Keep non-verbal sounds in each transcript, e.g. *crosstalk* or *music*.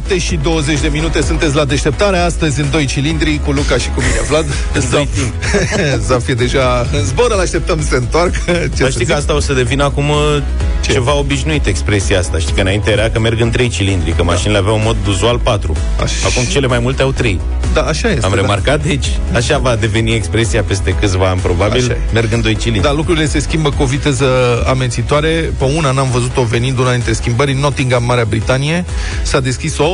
7 și 20 de minute. Sunteți la deșteptare. Astăzi în doi cilindri cu Luca și cu mine Vlad. Zaf, *laughs* Zaf e deja în zbor, îl așteptăm să se întoarcă. Ce Dar știi că asta o să devină acum uh, Ce? ceva obișnuit expresia asta. Știi că înainte era că merg în trei cilindri Că da. mașinile aveau un mod uzual 4 Așa. Acum cele mai multe au 3 Da, așa este Am da. remarcat, deci așa va deveni expresia peste câțiva ani probabil Merg în doi cilindri. Da, lucrurile se schimbă cu o viteză amențitoare. Pe una n-am văzut-o venind una dintre schimbări. În Nottingham, Marea Britanie S-a deschis o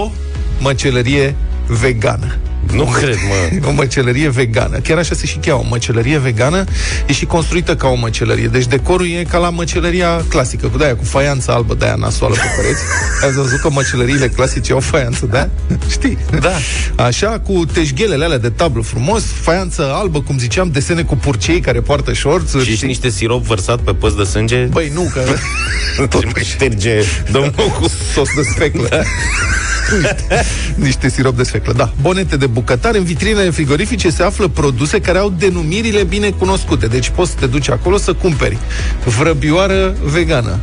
măcelărie vegană. Nu o, cred, mă. *laughs* O măcelărie vegană. Chiar așa se și cheamă, o măcelărie vegană. E și construită ca o măcelărie. Deci decorul e ca la măcelăria clasică, cu de cu faianță albă, de-aia nasoală pe pereți. *laughs* Ați văzut că măcelăriile clasice au faianță de *laughs* Știi? Da. Așa, cu teșghelele alea de tablă frumos, faianță albă, cum ziceam, desene cu purcei care poartă șorț. Și știi? niște sirop vărsat pe păs de sânge? Băi, nu, că... Tot mai șterge domnul cu sos de sfeclă. Da. *laughs* Niște sirop de sfeclă, da. Bonete de bucătar. În vitrinele frigorifice se află produse care au denumirile bine cunoscute. Deci poți să te duci acolo să cumperi vrăbioară vegană,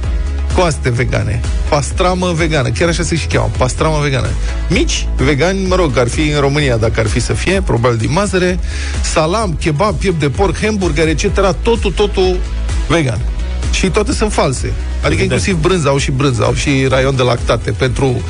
coaste vegane, pastramă vegană, chiar așa se și cheamă, pastramă vegană. Mici, vegani, mă rog, ar fi în România dacă ar fi să fie, probabil din Mazăre, salam, kebab, piept de porc, hamburger, etc. Totul, totul vegan. Și toate sunt false. Adică Evident. inclusiv brânza, au și brânza, au și raion de lactate pentru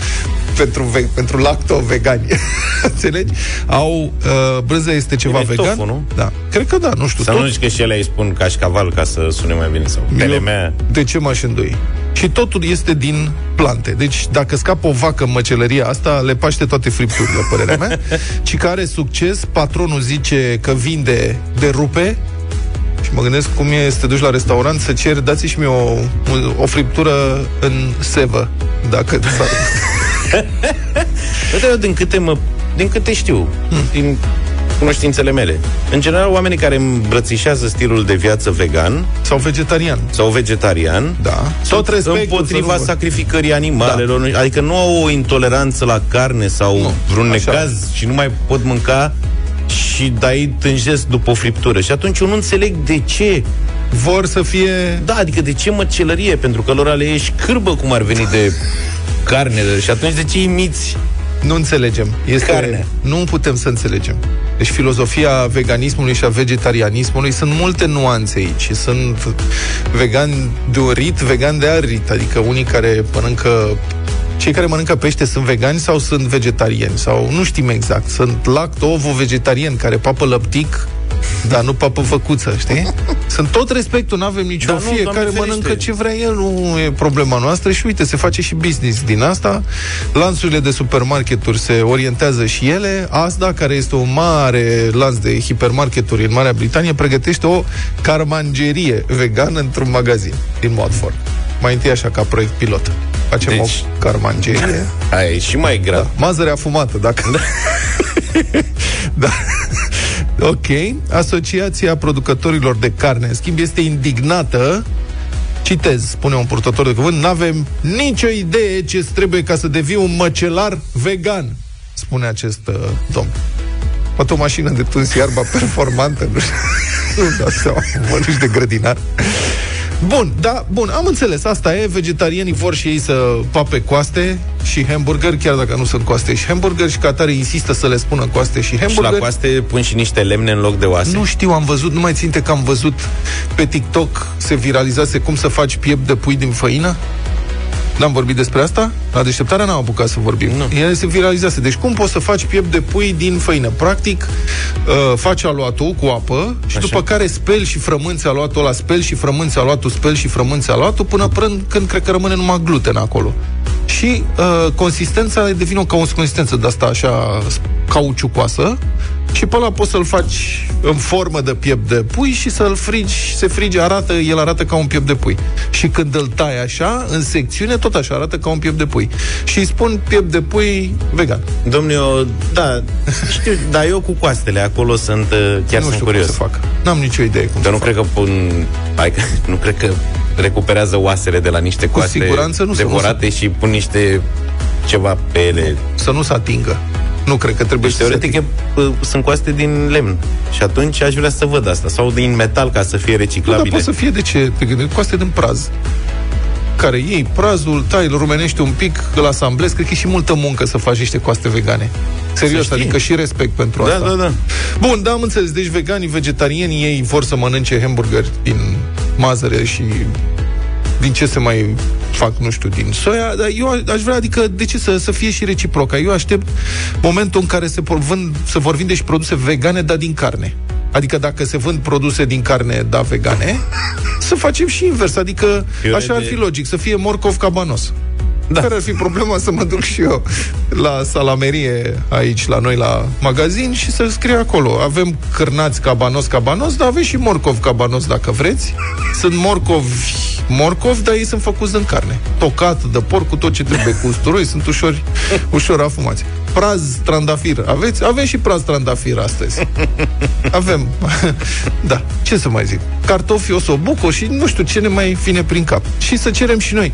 pentru, ve- pentru lacto-vegani. *laughs* Înțelegi? Au, uh, brânza este ceva Bine, vegan. Tofu, nu? Da. Cred că da, nu știu. Să tot... nu zici că și ele îi spun cașcaval ca să sune mai bine sau telemea. De ce m-aș îndoi? Și totul este din plante. Deci, dacă scapă o vacă în măcelăria asta, le paște toate fripturile, părerea mea. *laughs* Și care are succes, patronul zice că vinde de rupe, și mă gândesc cum e să te duci la restaurant să ceri, dați și mie o, o friptură în sevă, dacă *laughs* s-ar... Uite, eu din câte, mă, din câte știu, hmm. din cunoștințele mele. În general, oamenii care îmbrățișează stilul de viață vegan sau vegetarian, sau vegetarian, da. tot împotriva sacrificării animalelor, da. adică nu au o intoleranță la carne sau nu, vreun necaz și nu mai pot mânca și dai tânjesc după o friptură. Și atunci eu nu înțeleg de ce vor să fie... Da, adică de ce măcelărie? Pentru că lor ale e cârbă cum ar veni de carne. Și atunci de ce imiți nu înțelegem. Este, Carne. Nu putem să înțelegem. Deci filozofia veganismului și a vegetarianismului sunt multe nuanțe aici. Sunt vegan de orit, vegan de arit, adică unii care mănâncă cei care mănâncă pește sunt vegani sau sunt vegetariani? Sau nu știm exact. Sunt lacto-ovo-vegetariani care papă lăptic dar nu papă făcuță, știi? Sunt tot respectul, nu avem nicio da, fiecare nu, mănâncă ce vrea el, nu e problema noastră și uite, se face și business din asta. Lanțurile de supermarketuri se orientează și ele. Asta, care este un mare lanț de hipermarketuri în Marea Britanie, pregătește o carmangerie vegană într-un magazin din Watford. Mai întâi așa, ca proiect pilot. Facem deci, o carmangerie. Aia e și mai grav. Da, mazărea fumată, dacă... Da. *laughs* da. Ok. Asociația producătorilor de carne, în schimb, este indignată Citez, spune un purtător de cuvânt, n-avem nicio idee ce trebuie ca să devii un măcelar vegan, spune acest uh, domn. Poate o mașină de tuns iarba performantă, nu știu, *laughs* nu dau seama, mănânci de grădinar. Bun, da, bun, am înțeles, asta e, vegetarianii vor și ei să pape coaste și hamburger, chiar dacă nu sunt coaste și hamburger și Catare insistă să le spună coaste și hamburger. Și la coaste pun și niște lemne în loc de oase. Nu știu, am văzut, nu mai ținte că am văzut pe TikTok se viralizase cum să faci piept de pui din făină. N-am vorbit despre asta? La deșteptarea n-am apucat să vorbim. Nu. El se viralizase. Deci cum poți să faci piept de pui din făină? Practic, uh, faci aluatul cu apă și Așa. după care speli și frămânți aluatul ăla, speli și frămânți aluatul, speli și frămânți aluatul, până până când cred că rămâne numai gluten acolo. Și uh, consistența devine o consistență de asta așa cauciucoasă și pe ăla poți să-l faci în formă de piept de pui și să-l frigi, se frige, arată, el arată ca un piept de pui. Și când îl tai așa, în secțiune, tot așa arată ca un piept de pui. Și îi spun piept de pui vegan. Domnule, da, știu, dar eu cu coastele acolo sunt, uh, chiar nu sunt știu curios. Cum să fac. N-am nicio idee cum Dar nu fac. cred că pun, hai, *laughs* nu cred că recuperează oasele de la niște coaste cu siguranță nu devorate și pun niște ceva pe ele. Să nu se atingă. Nu cred că trebuie deci, să teoretic e, sunt coaste din lemn. Și atunci aș vrea să văd asta. Sau din metal ca să fie reciclabil. Nu, dar poate să fie de ce? Te gândești, coaste din praz. care iei prazul, tai, îl rumenești un pic, îl asamblezi, cred că e și multă muncă să faci niște coaste vegane. Serios, adică și respect pentru da, asta. Da, da, Bun, da, am înțeles. Deci veganii, vegetarieni, ei vor să mănânce hamburger din mazăre și din ce se mai fac, nu știu, din soia, dar eu aș vrea, adică, de ce să, să fie și reciproca? Eu aștept momentul în care se, vând, se vor vinde și produse vegane, dar din carne. Adică dacă se vând produse din carne, da, vegane, să facem și invers. Adică Fiore așa ar fi logic, să fie morcov cabanos. Da. Care ar fi problema să mă duc și eu la salamerie aici, la noi, la magazin și să scrie acolo. Avem cârnați cabanos, cabanos, dar avem și morcov cabanos, dacă vreți. Sunt morcovi morcov, dar ei sunt făcuți din carne. Tocat de porc cu tot ce trebuie cu usturoi, sunt ușor, *laughs* ușor afumați. Praz trandafir. Aveți? Avem și praz trandafir astăzi. Avem. *laughs* da. Ce să mai zic? Cartofi, osobuco și nu știu ce ne mai vine prin cap. Și să cerem și noi.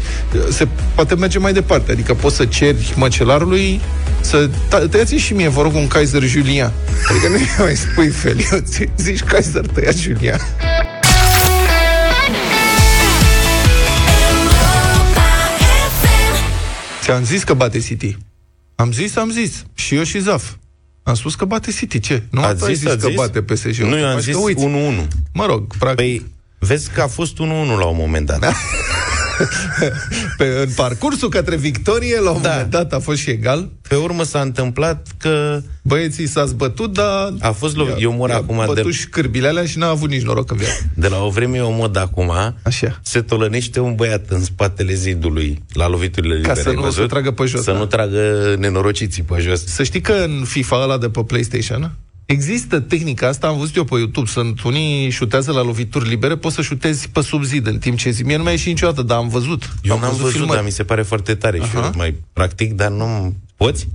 Se poate merge mai departe. Adică poți să ceri măcelarului să tăiați și mie, vă rog, un Kaiser Julian. Adică nu mai spui fel, eu *laughs* zici Kaiser tăiat Julian. Ți-am zis că bate City. Am zis, am zis. Și eu și Zaf. Am spus că bate City. Ce? Nu am zis, zis că zis? bate PSG. Nu, eu am zis 1-1. Mă rog, practic. Păi, vezi că a fost 1-1 la un moment dat. *laughs* Da. Pe, în parcursul către victorie, la un da. moment dat a fost și egal. Pe urmă s-a întâmplat că... Băieții s-a zbătut, dar... A fost lovit. Eu mor acum de... și cârbile alea și n-a avut nici noroc în viață. De la o vreme eu mod acum, Așa. se tolănește un băiat în spatele zidului la loviturile libere. Ca să nu se tragă pe jos. Să da? nu tragă nenorociții pe jos. Să știi că în FIFA ăla de pe PlayStation, Există tehnica asta, am văzut eu pe YouTube, sunt unii șutează la lovituri libere, poți să șutezi pe sub zid în timp ce zi. Mie nu mi-a ieșit niciodată, dar am văzut. Eu am n-am văzut, văzut dar mi se pare foarte tare Aha. și eu mai practic, dar nu poți?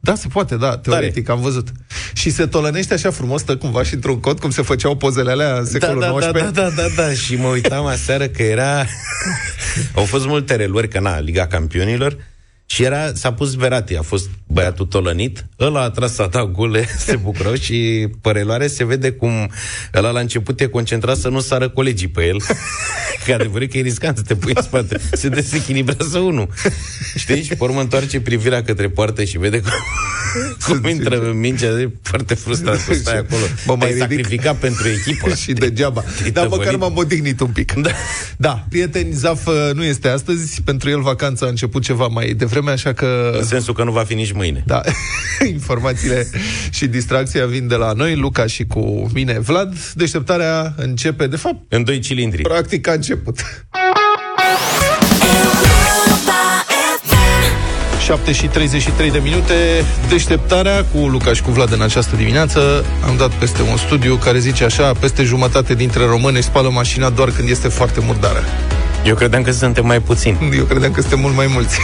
Da, se poate, da, teoretic, Tare. am văzut. Și se tolănește așa frumos, stă cumva și într-un cod, cum se făceau pozele alea în secolul da, da, XIX. Da, da, da, da, da, și mă uitam aseară că era... *laughs* Au fost multe reluări, că na, Liga Campionilor, și era, s-a pus Verati, a fost băiatul tolănit, ăla a tras, a dat gule, *laughs* se bucurau și pe reloare se vede cum ăla la început e concentrat să nu sară colegii pe el. *laughs* că adevărat că e riscant să te pui în spate. Se desechilibrează unul. Știi? Și pe urmă întoarce privirea către poartă și vede cum, *laughs* cum intră în mingea. E foarte frustrat să stai acolo. Mă mai ridic. sacrificat pentru echipă. și degeaba. Dar măcar m-am odihnit un pic. Da. da. Prieteni, Zaf uh, nu este astăzi. Pentru el vacanța a început ceva mai devreme vreme, așa că... În sensul că nu va fi nici mâine. Da. *laughs* Informațiile și distracția vin de la noi, Luca și cu mine, Vlad. Deșteptarea începe, de fapt... În doi cilindri. Practic a început. 7 și 33 de minute Deșteptarea cu Luca și cu Vlad în această dimineață Am dat peste un studiu care zice așa Peste jumătate dintre români spală mașina doar când este foarte murdară eu credeam că suntem mai puțini. Eu credeam că suntem mult mai mulți.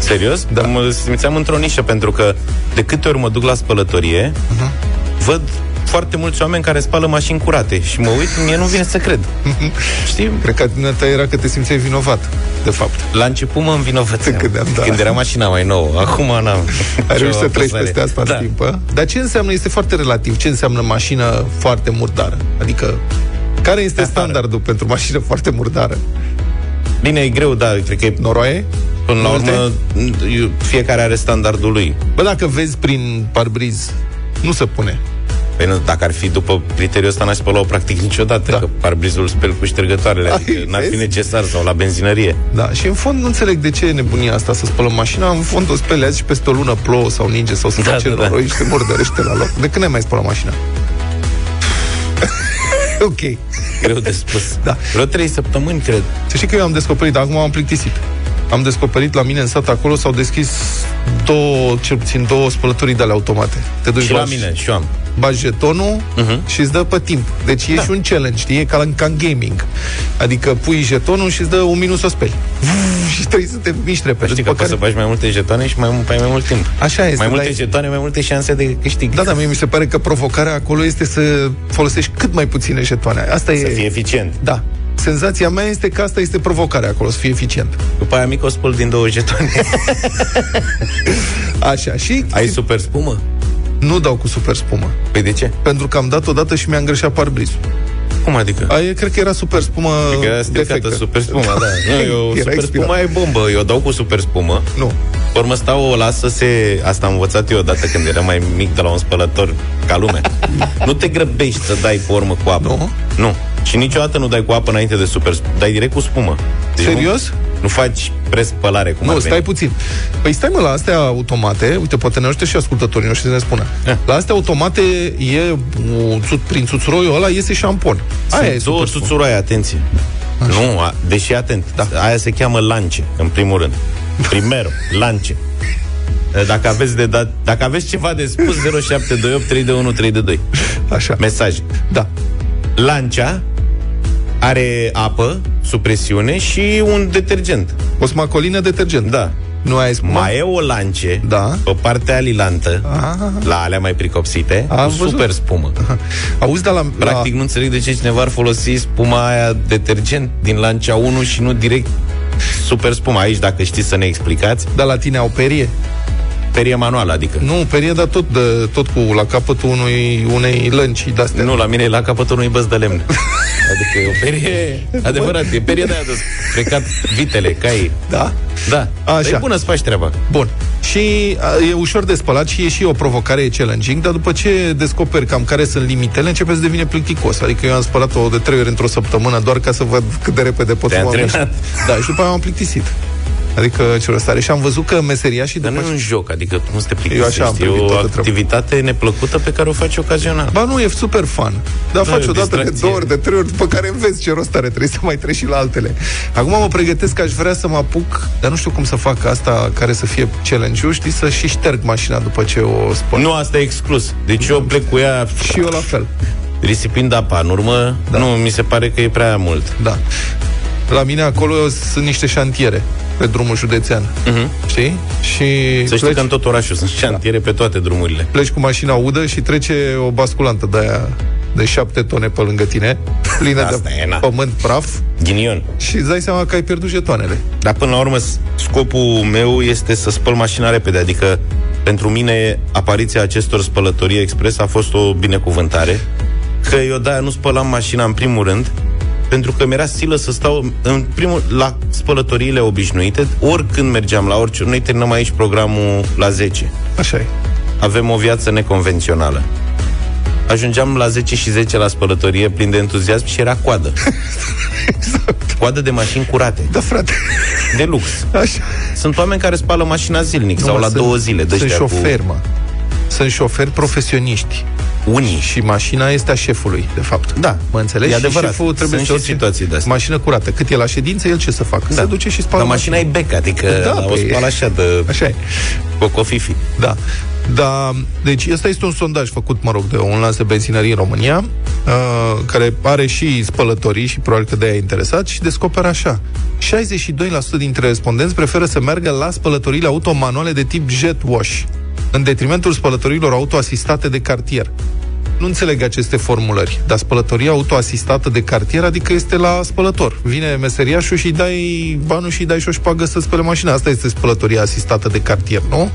Serios? Da. Mă simțeam într-o nișă, pentru că de câte ori mă duc la spălătorie, uh-huh. văd foarte mulți oameni care spală mașini curate și mă uit, mie nu vine să cred. *laughs* Știi? Cred că ta era că te simțeai vinovat, de fapt. La început mă învinovățeam. Când, da. Când era mașina mai nouă. Acum n-am. Ai reușit să treci peste asta da. în timp. Dar ce înseamnă, este foarte relativ, ce înseamnă mașină foarte murdară? Adică, care este standardul pentru mașină foarte murdară? Bine, e greu, da, cred că e... Noroaie? Până la urmă, fiecare are standardul lui. Bă, dacă vezi prin parbriz, nu se pune. Păi nu, dacă ar fi după criteriul ăsta, n-aș spăla practic niciodată, da. că parbrizul speli cu ștergătoarele, Ai, adică n-ar fi necesar, sau la benzinărie. Da, și în fond nu înțeleg de ce e nebunia asta să spălăm mașina, în fond o speli azi și peste o lună plouă sau ninge sau să da, face da, noroi da. și te murdărește la loc. De când ai mai spălat mașina? *laughs* *laughs* ok. Greu de spus. Da. Vreo trei săptămâni, cred. Să știi că eu am descoperit, acum am plictisit. Am descoperit la mine în sat acolo s-au deschis două, cel puțin două spălătorii de ale automate. Te duci și la mine, și eu am bagi jetonul uh-huh. și îți dă pe timp. Deci e da. și un challenge, știi? E ca în, ca în gaming. Adică pui jetonul și îți dă un minut să o speli. *laughs* și trebuie să te miști repede. Știi că care... poți să bagi mai multe jetoane și mai, mai, mai mult timp. Așa este. Mai multe dai... jetoane, mai multe șanse de câștig. Da, da, mie mi se pare că provocarea acolo este să folosești cât mai puține jetoane. Asta să e... fie eficient. Da. Senzația mea este că asta este provocarea acolo, să fie eficient. După aia mic o spăl din două jetoane. *laughs* Așa, și... Ai super spumă? Nu dau cu super spumă. Păi de ce? Pentru că am dat odată și mi-a îngreșat parbrizul. Cum adică? Aia, cred că era super spumă Cred că era stricată super spumă, da. *laughs* Nu, eu, Era super expirat. spumă e bombă. Eu dau cu super spumă. Nu. Pe urmă stau, o las să se... Asta am învățat eu odată când eram mai mic de la un spălător ca lumea. nu te grăbești să dai pe urmă cu apă. Nu? Nu. Și niciodată nu dai cu apă înainte de super Dai direct cu spumă. Deci Serios? Nu, nu faci prespălare cum Nu, ar stai veni. puțin. Păi stai mă, la astea automate, uite, poate ne ajută și ascultătorii noștri să ne spună. Eh. La astea automate e, un țut, prin țuțuroiul ăla iese șampon. Aia e Sunt două super spumă. țuțuroaie, atenție. Nu, a, deși atent. Da. Aia se cheamă lance, în primul rând. Primero, lance. Dacă aveți, de dat, dacă aveți ceva de spus, 0728 321 322. Așa. Mesaje. Da. Lancea are apă sub presiune și un detergent. O smacolină detergent. Da. Nu ai spumă? Mai e o lance Da. pe partea alilantă, Ah. la alea mai pricopsite, Am cu văzut. super spumă. *laughs* Auzi, dar la, Practic nu înțeleg de ce cineva ar folosi spuma aia detergent din lancea 1 și nu direct super spuma. Aici, dacă știți să ne explicați, la, dar la tine au perie? Perie manuală, adică. Nu, perie, dar tot, de, tot cu la capătul unui, unei lănci de-astea. Nu, la mine e la capătul unui băț de lemn. *laughs* Adică e o perie... Adevărat, e perie de aia de frecat vitele, cai. Da? Da. Așa. E bună să faci treaba. Bun. Și a, e ușor de spălat și e și o provocare, e challenging, dar după ce descoperi cam care sunt limitele, începe să devine plicticos. Adică eu am spălat-o de trei ori într-o săptămână doar ca să văd cât de repede pot Te-ai să mă antrenat. mișc. Da, și după aia m-am plictisit. Adică ce stare. Și am văzut că meseria și Dar după nu e un joc, adică nu să te Eu așa am plictisești. E privit o toată treaba. activitate neplăcută pe care o faci ocazional. Ba nu, e super fun. Dar Da, faci e o o dată de distracție. două ori, de trei ori, după care înveți ce rost are, trebuie să mai treci și la altele. Acum mă pregătesc că aș vrea să mă apuc, dar nu știu cum să fac asta care să fie challenge-ul, știi, să și șterg mașina după ce o spăl. Nu, asta e exclus. Deci eu plec cu ea Și eu la fel. risipind apa în urmă. Da. Nu, mi se pare că e prea mult. Da. La mine acolo sunt niște șantiere pe drumul județean. Uh-huh. Știi? Și Să știi pleci, că în tot orașul sunt șantiere pe toate drumurile. pleci cu mașina udă și trece o basculantă de aia de șapte tone pe lângă tine, *laughs* plină Asta de e, na. pământ praf Ghinion. și îți dai seama că ai pierdut jetoanele. Dar până la urmă, s- scopul meu este să spăl mașina repede. Adică, pentru mine, apariția acestor spălătorii expres a fost o binecuvântare. Că eu de-aia nu spălam mașina în primul rând, pentru că mi-era silă să stau în primul, la spălătoriile obișnuite, oricând mergeam la orice. Noi terminăm aici programul la 10. Așa e. Avem o viață neconvențională. Ajungeam la 10 și 10 la spălătorie plin de entuziasm și era coadă. *laughs* Exact. Coadă de mașini curate, Da, frate. de lux. Așa. Sunt oameni care spală mașina zilnic sau Nu, la sunt- două zile. Sunt dăștia șoferi, mă. Sunt șoferi profesioniști. Cu unii. Și mașina este a șefului, de fapt. Da, Mă înțelegi? e adevărat. Și șeful trebuie Sunt să și duce situații de astea. Mașină curată. Cât e la ședință, el ce să facă? Da. Se duce și spală Dar mașina e bec, adică Da, da, o păi- spală așa de Așa e. cocofifi. Da. Da, deci ăsta este un sondaj făcut, mă rog, de un lans de benzinării în România, uh, care are și spălătorii și probabil că de-aia e interesat și descoperă așa. 62% dintre respondenți preferă să meargă la spălătoriile auto manuale de tip jet wash, în detrimentul spălătorilor auto asistate de cartier. Nu înțeleg aceste formulări, dar spălătoria autoasistată de cartier, adică este la spălător. Vine meseriașul și îi dai banul și îi dai și o șpagă să spele mașina. Asta este spălătoria asistată de cartier, nu?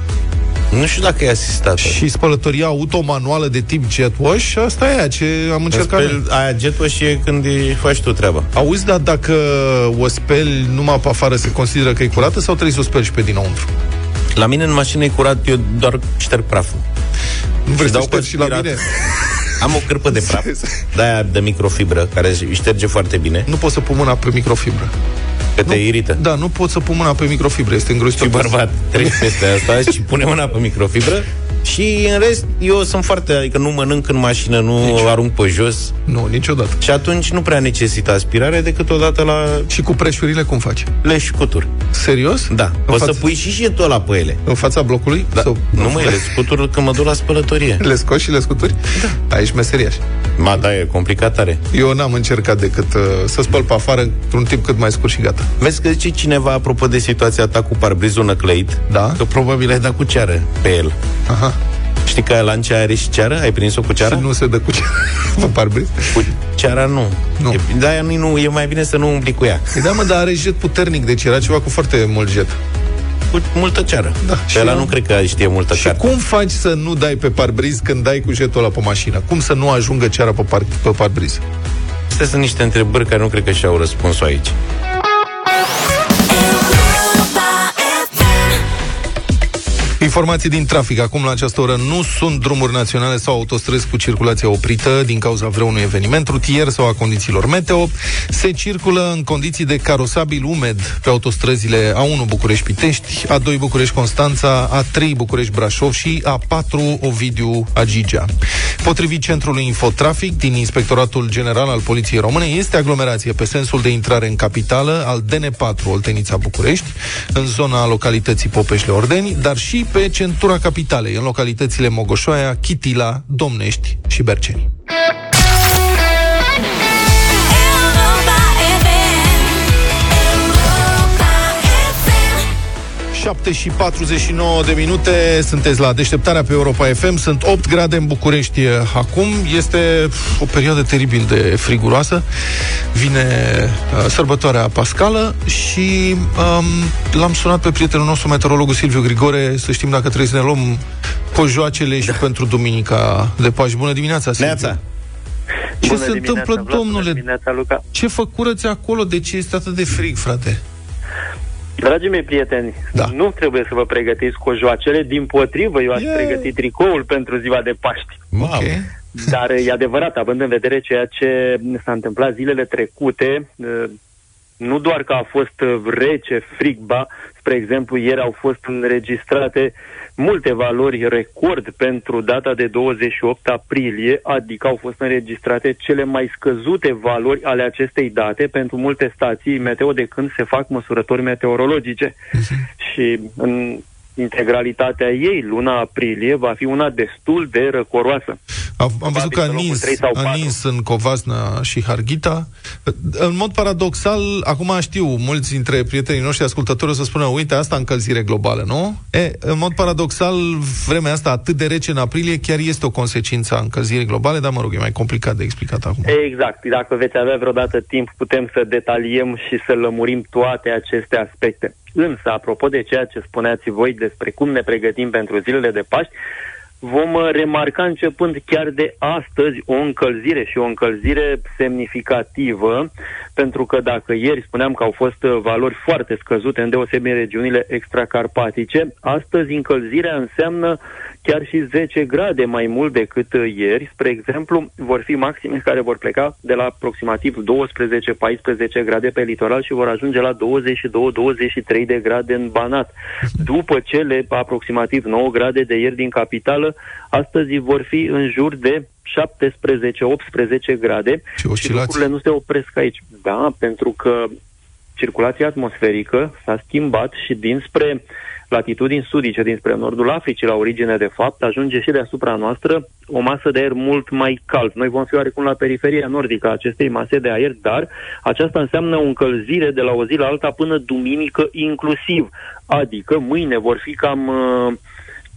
Nu știu dacă e asistată. Și spălătoria automanuală de tip jet wash, asta e aia ce am încercat. noi. Spel, aia jet și e când îi faci tu treaba. Auzi, dar dacă o speli numai pe afară, se consideră că e curată sau trebuie să o speli și pe dinăuntru? La mine în mașină e curat, eu doar șterg praful. Nu vrei să dau ștergi și la aspirat. mine? *laughs* Am o cârpă de praf, *laughs* de-aia de microfibră, care își șterge foarte bine, Nu pot să pun mâna pe microfibră. că te Nu. irită. Da, nu pot să pun mâna pe microfibră, este Și îngrozitor. bărbat, treci peste asta și pune mâna pe microfibră și în rest eu sunt foarte, adică nu mănânc în mașină, nu Nici. arunc pe jos Nu, niciodată. și atunci nu prea necesită aspirare decât odată la Și cu preșurile cum faci? leș și cuturi. Serios? Da, În poți față, să pui și jetul ăla pe ele. În fața blocului? Da. Sau... Nu mai le scuturi când mă duc la spălătorie. Le scoți și le scuturi? Da. Aici meseriaș. Ma, da, e complicat tare. Eu n-am încercat decât uh, să spăl pe afară într-un timp cât mai scurt și gata. Vezi că zice cineva, apropo de situația ta cu parbrizul năclăit, Da. că probabil ai dat cu ceară pe el. Aha. Știi că la ce are și ceară? Ai prins-o cu ceară? Și nu se dă cu ce *laughs* pe parbriz? Cu ceara nu. Nu. E, da, nu, nu, e mai bine să nu umbli cu ea. Păi da, mă, dar are jet puternic, deci era ceva cu foarte mult jet. Cu multă ceară. Da, Pe și ăla eu- nu cred că știe multă Și carte. cum faci să nu dai pe parbriz când dai cu jetul ăla pe mașină? Cum să nu ajungă ceara pe, par- pe parbriz? Astea sunt niște întrebări care nu cred că și-au răspunsul aici. Informații din trafic. Acum, la această oră, nu sunt drumuri naționale sau autostrăzi cu circulație oprită din cauza vreunui eveniment rutier sau a condițiilor meteo. Se circulă în condiții de carosabil umed pe autostrăzile A1 București-Pitești, A2 București-Constanța, A3 București-Brașov și A4 Ovidiu-Agigea. Potrivit Centrului Infotrafic din Inspectoratul General al Poliției Române, este aglomerație pe sensul de intrare în capitală al DN4 Oltenița București, în zona localității Popeșle-Ordeni, dar și pe centura capitalei, în localitățile Mogoșoaia, Chitila, Domnești și Berceni. 7 și 49 de minute Sunteți la deșteptarea pe Europa FM Sunt 8 grade în București acum Este o perioadă teribil de friguroasă Vine uh, sărbătoarea pascală Și um, l-am sunat pe prietenul nostru Meteorologul Silviu Grigore Să știm dacă trebuie să ne luăm cojoacele Și da. pentru duminica de Paști Bună dimineața, Silviu Neața. Ce Bună se întâmplă, domnule? Ce făcurăți acolo? De ce este atât de frig, frate? Dragii mei prieteni, da. nu trebuie să vă pregătiți cu joacele, din potrivă, eu aș yeah. pregăti tricoul pentru ziua de Paști. Okay. Dar e adevărat, având în vedere ceea ce s-a întâmplat zilele trecute, nu doar că a fost rece, frig, ba, spre exemplu, ieri au fost înregistrate multe valori record pentru data de 28 aprilie, adică au fost înregistrate cele mai scăzute valori ale acestei date pentru multe stații meteo de când se fac măsurători meteorologice. Uh-huh. Și în integralitatea ei, luna aprilie, va fi una destul de răcoroasă. Am, am văzut că a nins, a nins în Covasna și Harghita. În mod paradoxal, acum știu, mulți dintre prietenii noștri ascultători o să spună, uite, asta încălzire globală, nu? E, în mod paradoxal, vremea asta atât de rece în aprilie chiar este o consecință a încălzirii globale, dar mă rog, e mai complicat de explicat acum. Exact. Dacă veți avea vreodată timp, putem să detaliem și să lămurim toate aceste aspecte. Însă, apropo de ceea ce spuneați voi despre cum ne pregătim pentru zilele de Paști, vom uh, remarca începând chiar de astăzi o încălzire și o încălzire semnificativă, pentru că dacă ieri spuneam că au fost uh, valori foarte scăzute în deosebire regiunile extracarpatice, astăzi încălzirea înseamnă chiar și 10 grade mai mult decât uh, ieri. Spre exemplu, vor fi maxime care vor pleca de la aproximativ 12-14 grade pe litoral și vor ajunge la 22-23 de grade în Banat. După cele aproximativ 9 grade de ieri din capitală, astăzi vor fi în jur de 17-18 grade și lucrurile nu se opresc aici. Da, pentru că circulația atmosferică s-a schimbat și dinspre latitudini sudice, dinspre nordul Africii, la origine de fapt, ajunge și deasupra noastră o masă de aer mult mai cald. Noi vom fi oarecum la periferia nordică a acestei mase de aer, dar aceasta înseamnă o încălzire de la o zi la alta până duminică inclusiv. Adică mâine vor fi cam uh,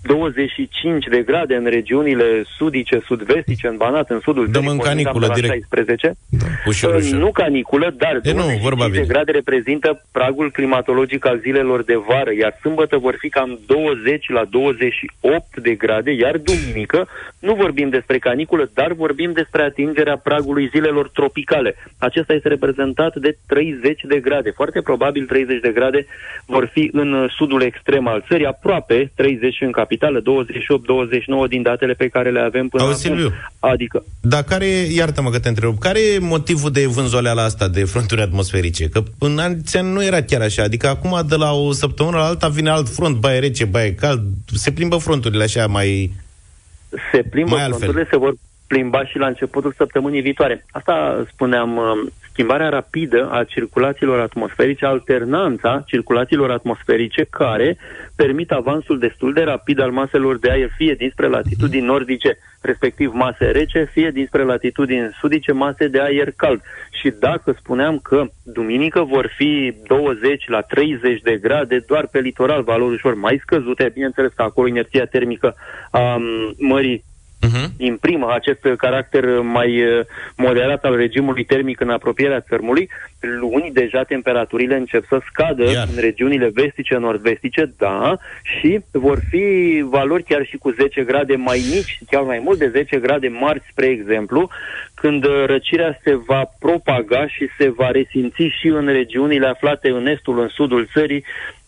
25 de grade în regiunile sudice, sud-vestice, în Banat, în sudul Dăm în caniculă direct. 16. Da, ușor, ușor. Nu caniculă, dar e, 25 nu, vorba de grade reprezintă pragul climatologic al zilelor de vară, iar sâmbătă vor fi cam 20 la 28 de grade, iar duminică nu vorbim despre caniculă, dar vorbim despre atingerea pragului zilelor tropicale. Acesta este reprezentat de 30 de grade. Foarte probabil 30 de grade vor fi în sudul extrem al țării, aproape 30 în capitală capitală, 28-29 din datele pe care le avem până Auzi, acum. Silviu, adică. Dar care, iartă-mă că te întreb, care e motivul de vânzoleala asta de fronturi atmosferice? Că în aniția nu era chiar așa, adică acum de la o săptămână la alta vine alt front, baie rece, baie cald, se plimbă fronturile așa mai Se plimbă mai fronturile, altfel. se vor plimba și la începutul săptămânii viitoare. Asta spuneam, um, schimbarea rapidă a circulațiilor atmosferice, alternanța circulațiilor atmosferice care permit avansul destul de rapid al maselor de aer, fie dinspre latitudini nordice, respectiv mase rece, fie dinspre latitudini sudice, mase de aer cald. Și dacă spuneam că duminică vor fi 20 la 30 de grade, doar pe litoral valori ușor mai scăzute, bineînțeles că acolo inerția termică a um, mării uh-huh. imprimă acest caracter mai uh, moderat al regimului termic în apropierea țărmului, luni deja temperaturile încep să scadă Iar. în regiunile vestice, nord-vestice, da, și vor fi valori chiar și cu 10 grade mai mici, chiar mai mult de 10 grade marți, spre exemplu, când uh, răcirea se va propaga și se va resimți și în regiunile aflate în estul, în sudul țării,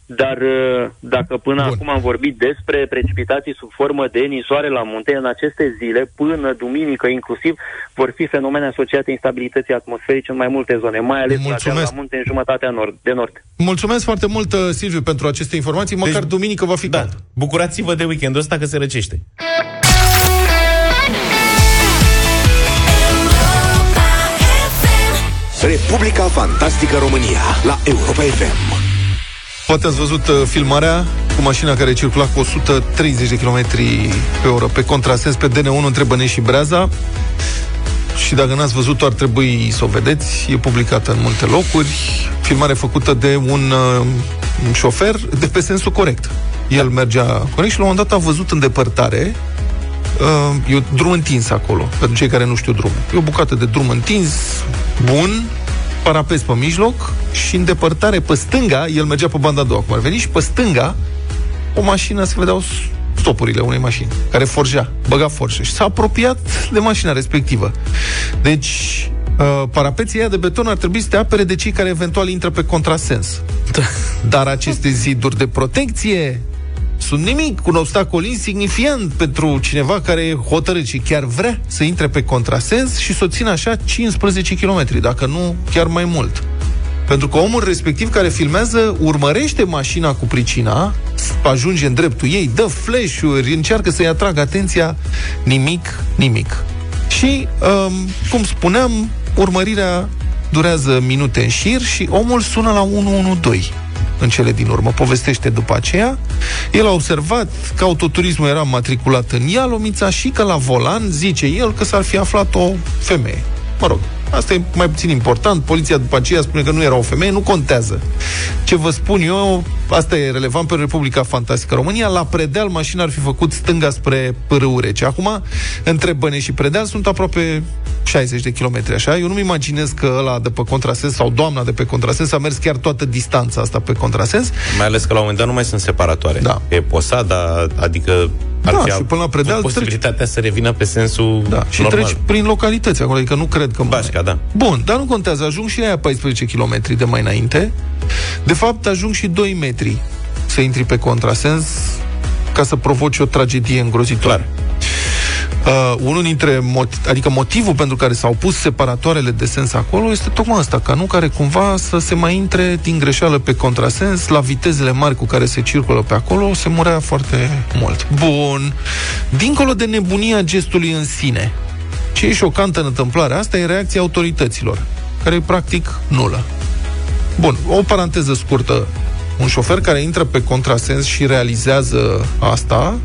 dar uh, dacă până Bun. acum am vorbit despre precipitații sub formă de nisoare la munte, în aceste zile, până duminică inclusiv, vor fi fenomene asociate instabilității atmosferice în mai multe zone, mai ales la, la munte în jumătatea nord, de nord. Mulțumesc foarte mult, uh, Silviu, pentru aceste informații. Măcar deci, duminică va fi da. cald. Bucurați-vă de weekendul ăsta că se răcește. Republica Fantastică România la Europa FM. Poate ați văzut uh, filmarea cu mașina care circula cu 130 de km pe oră pe contrasens pe DN1 între Bănești și Breaza. Și dacă n-ați văzut-o, ar trebui să o vedeți. E publicată în multe locuri. Filmare făcută de un, uh, un șofer de pe sensul corect. El mergea corect și la un moment dat a văzut în depărtare uh, e un drum întins acolo, pentru cei care nu știu drum. E o bucată de drum întins, bun, parapet pe mijloc și în depărtare pe stânga, el mergea pe banda a doua, cum ar veni, și pe stânga o mașină se vedeau stopurile unei mașini, care forjea, băga forșă și s-a apropiat de mașina respectivă. Deci, uh, parapeții aia de beton ar trebui să te apere de cei care eventual intră pe contrasens. Da. Dar aceste ziduri de protecție sunt nimic, un obstacol insignifiant pentru cineva care hotărât și chiar vrea să intre pe contrasens și să o țină așa 15 km, dacă nu chiar mai mult. Pentru că omul respectiv care filmează urmărește mașina cu pricina, ajunge în dreptul ei, dă flash-uri, încearcă să-i atragă atenția, nimic, nimic. Și, um, cum spuneam, urmărirea durează minute în șir și omul sună la 112 în cele din urmă. Povestește după aceea. El a observat că autoturismul era matriculat în Ialomița și că la volan, zice el, că s-ar fi aflat o femeie. Mă rog, Asta e mai puțin important. Poliția după aceea spune că nu era o femeie, nu contează. Ce vă spun eu, asta e relevant pentru Republica Fantastică România. La Predeal, mașina ar fi făcut stânga spre Pârâu Rece. Acum, între Băne și Predeal sunt aproape 60 de kilometri, așa. Eu nu-mi imaginez că ăla de pe contrasens sau doamna de pe contrasens a mers chiar toată distanța asta pe contrasens. Mai ales că la un moment dat nu mai sunt separatoare. Da. E posada, adică ar da, și până la Predeal posibilitatea treci... să revină pe sensul da, și normal. treci prin localități acolo, adică nu cred că... Bașca, da. Bun, dar nu contează, ajung și aia 14 km de mai înainte. De fapt, ajung și 2 metri să intri pe contrasens ca să provoci o tragedie îngrozitoare. Clar. Uh, unul dintre motiv, adică motivul pentru care s-au pus separatoarele de sens acolo este tocmai asta, ca nu care cumva să se mai intre din greșeală pe contrasens, la vitezele mari cu care se circulă pe acolo, se murea foarte mult. Bun. Dincolo de nebunia gestului în sine, ce e șocantă în întâmplarea asta e reacția autorităților, care e practic nulă. Bun, o paranteză scurtă. Un șofer care intră pe contrasens și realizează asta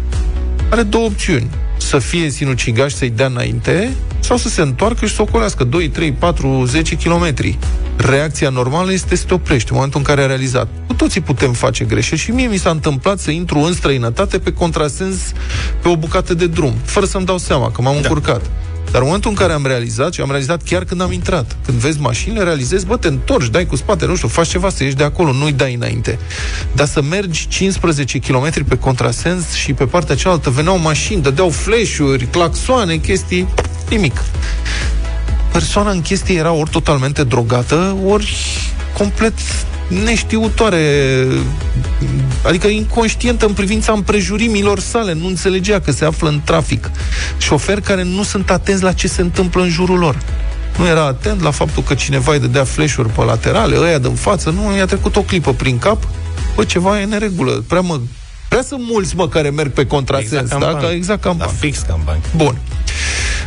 are două opțiuni să fie sinucigaș să-i dea înainte sau să se întoarcă și să ocolească 2, 3, 4, 10 km. Reacția normală este să te oprești în momentul în care a realizat. Cu toții putem face greșeli și mie mi s-a întâmplat să intru în străinătate pe contrasens pe o bucată de drum, fără să-mi dau seama că m-am da. încurcat. Dar în momentul în care am realizat, și am realizat chiar când am intrat, când vezi mașinile, realizezi, bă, te întorci, dai cu spate, nu știu, faci ceva să ieși de acolo, nu-i dai înainte. Dar să mergi 15 km pe contrasens și pe partea cealaltă veneau mașini, dădeau flash-uri, claxoane, chestii, nimic. Persoana în chestie era ori totalmente drogată, ori complet neștiutoare, adică inconștientă în privința împrejurimilor sale, nu înțelegea că se află în trafic. Șoferi care nu sunt atenți la ce se întâmplă în jurul lor. Nu era atent la faptul că cineva îi dădea flash-uri pe laterale, ăia din față, nu, i-a trecut o clipă prin cap, bă, ceva e neregulă, prea mă Prea sunt mulți, mă, care merg pe contrasens, exact da? Ca, exact cam Da, fix cam Bun.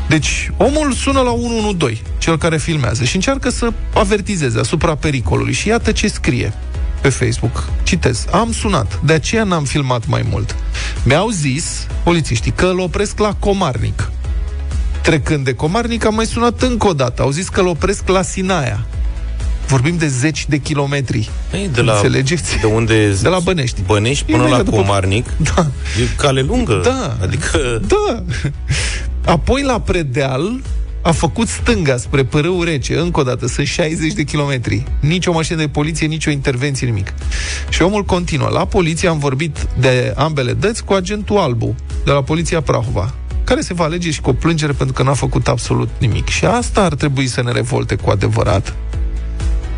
Deci, omul sună la 112, cel care filmează, și încearcă să avertizeze asupra pericolului. Și iată ce scrie pe Facebook. Citez. Am sunat, de aceea n-am filmat mai mult. Mi-au zis, polițiștii, că îl opresc la Comarnic. Trecând de Comarnic, am mai sunat încă o dată. Au zis că îl opresc la Sinaia. Vorbim de zeci de kilometri. Ei, de la, Înțelegeți? De unde? *laughs* De la Bănești. Bănești până la Comarnic. Da. E cale lungă. Da. Adică... Da. Apoi la predeal a făcut stânga spre Părâu Rece, încă o dată, sunt 60 de kilometri. Nici o mașină de poliție, nici o intervenție, nimic. Și omul continuă. La poliție am vorbit de ambele dăți cu agentul Albu, de la Poliția Prahova care se va alege și cu o plângere pentru că n-a făcut absolut nimic. Și asta ar trebui să ne revolte cu adevărat.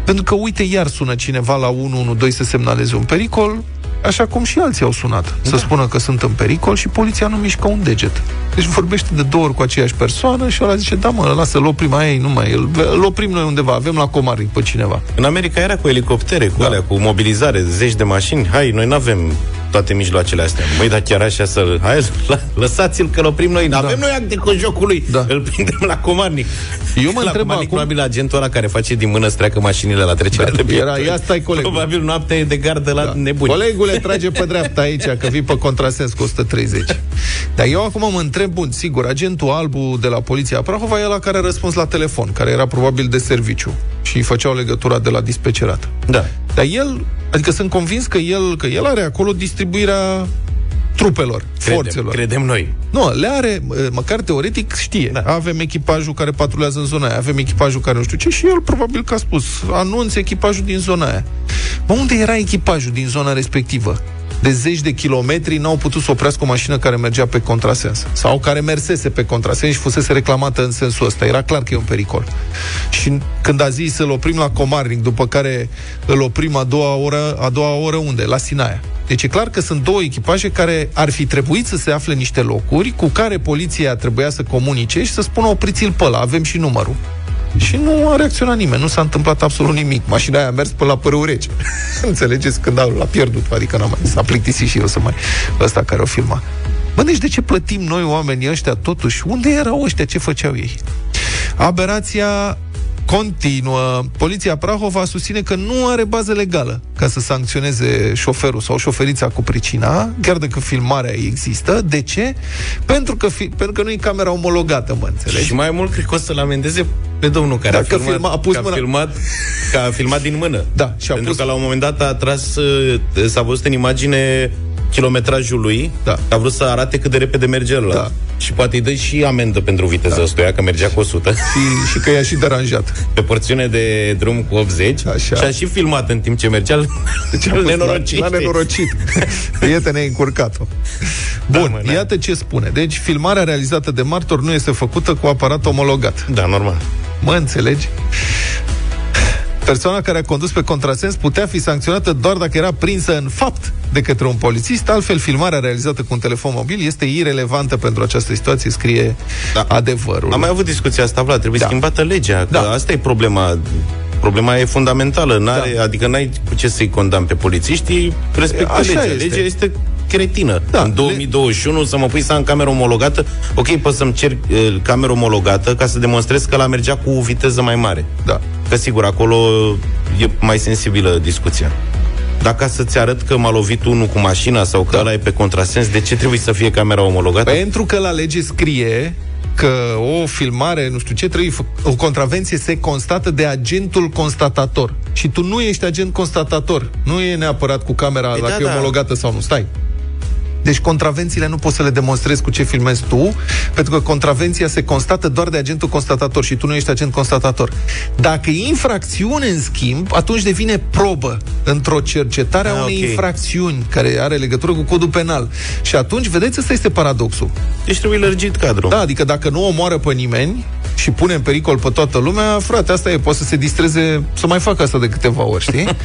Pentru că, uite, iar sună cineva la 112 să semnaleze un pericol, așa cum și alții au sunat, da. să spună că sunt în pericol și poliția nu mișcă un deget. Deci vorbește de două ori cu aceeași persoană și ăla zice, da mă, lasă-l oprim aia, nu mai, îl oprim noi undeva, avem la Comari pe cineva. În America era cu elicoptere, cu da. alea, cu mobilizare, zeci de mașini, hai, noi nu avem toate mijloacele astea. Băi, dar chiar așa să Hai, lăsați-l că-l oprim noi. Da. Avem noi acte cu jocului. Da. Îl prindem la Comarnic. Eu mă la întreb acum... probabil agentul ăla care face din mână să treacă mașinile la trecerea da, de Era, ia stai colegul. Probabil noaptea e de gardă la da. nebuni. Colegule, trage pe dreapta aici, că vii pe contrasens cu 130. Dar eu acum mă întreb, bun, sigur, agentul albu de la Poliția Prahova e la care a răspuns la telefon, care era probabil de serviciu și făceau legătura de la dispecerat. Da. Dar el, adică sunt convins că el, că el are acolo distribuirea trupelor, credem, forțelor. Credem noi. Nu, le are, măcar teoretic știe. Da. Avem echipajul care patrulează în zona aia, avem echipajul care nu știu ce și el probabil că a spus, anunț echipajul din zona aia. Mă, unde era echipajul din zona respectivă? De zeci de kilometri n-au putut să oprească o mașină care mergea pe contrasens sau care mersese pe contrasens și fusese reclamată în sensul ăsta. Era clar că e un pericol. Și când a zis să-l oprim la Comarnic, după care îl oprim a doua oră, a doua oră unde? La Sinaia. Deci e clar că sunt două echipaje care ar fi trebuit să se afle în niște locuri cu care poliția trebuia să comunice și să spună opriți-l pe ăla, avem și numărul. Și nu a reacționat nimeni, nu s-a întâmplat absolut nimic. Mașina aia a mers până la părâu rece. *laughs* Înțelegeți? Când l-a pierdut, adică n-a mai, s-a plictisit și eu să mai... Ăsta care o filma. Bă, deci de ce plătim noi oamenii ăștia totuși? Unde erau ăștia? Ce făceau ei? Aberația continuă. Poliția Prahova susține că nu are bază legală ca să sancționeze șoferul sau șoferița cu pricina, chiar dacă filmarea există. De ce? Pentru că, fi, pentru că nu e camera omologată, mă înțelegi? Și mai mult cred că o să-l amendeze pe domnul care Dacă a filmat, filma, a pus că mâna... a filmat, că a filmat din mână. Da, și a Pentru pus... că la un moment dat a tras, s-a văzut în imagine kilometrajul lui, da. a vrut să arate cât de repede merge el. Da. Și poate îi dă și amendă pentru viteză da. ăstuia, că mergea cu 100. Și, și că i-a și deranjat. Pe porțiune de drum cu 80 Așa. și a și filmat în timp ce mergea. Deci a nenorocit. L-a nenorocit. *laughs* Prietene, încurcat-o. Bun, da, mă, iată ce spune. Deci, filmarea realizată de martor nu este făcută cu aparat omologat. Da, normal. Mă înțelegi? Persoana care a condus pe contrasens putea fi sancționată doar dacă era prinsă în fapt de către un polițist, altfel filmarea realizată cu un telefon mobil este irelevantă pentru această situație, scrie da. adevărul. Am mai avut discuția asta, Vlad, trebuie da. schimbată legea, da. asta e problema problema e fundamentală, n-are, da. adică n-ai cu ce să-i condamn pe polițiștii, respectă Așa legea. Este. Legea este cretină. Da, în 2021 le... să mă pui să am cameră omologată, ok, poți să-mi cer uh, cameră omologată ca să demonstrez că la mergea cu viteză mai mare. Da. Că sigur, acolo e mai sensibilă discuția. Dacă să-ți arăt că m-a lovit unul cu mașina sau că da. ăla e pe contrasens, de ce trebuie să fie camera omologată? Pentru că la lege scrie că o filmare, nu știu ce, trebuie o contravenție se constată de agentul constatator. Și tu nu ești agent constatator. Nu e neapărat cu camera păi dacă da, e da. omologată da. sau nu. Stai. Deci contravențiile nu poți să le demonstrezi cu ce filmezi tu, pentru că contravenția se constată doar de agentul constatator și tu nu ești agent constatator. Dacă e infracțiune, în schimb, atunci devine probă într-o cercetare a, a unei okay. infracțiuni care are legătură cu codul penal. Și atunci, vedeți, ăsta este paradoxul. Deci trebuie lărgit cadrul. Da, adică dacă nu omoară pe nimeni și pune în pericol pe toată lumea, frate, asta e, poate să se distreze, să mai facă asta de câteva ori, știi? *laughs*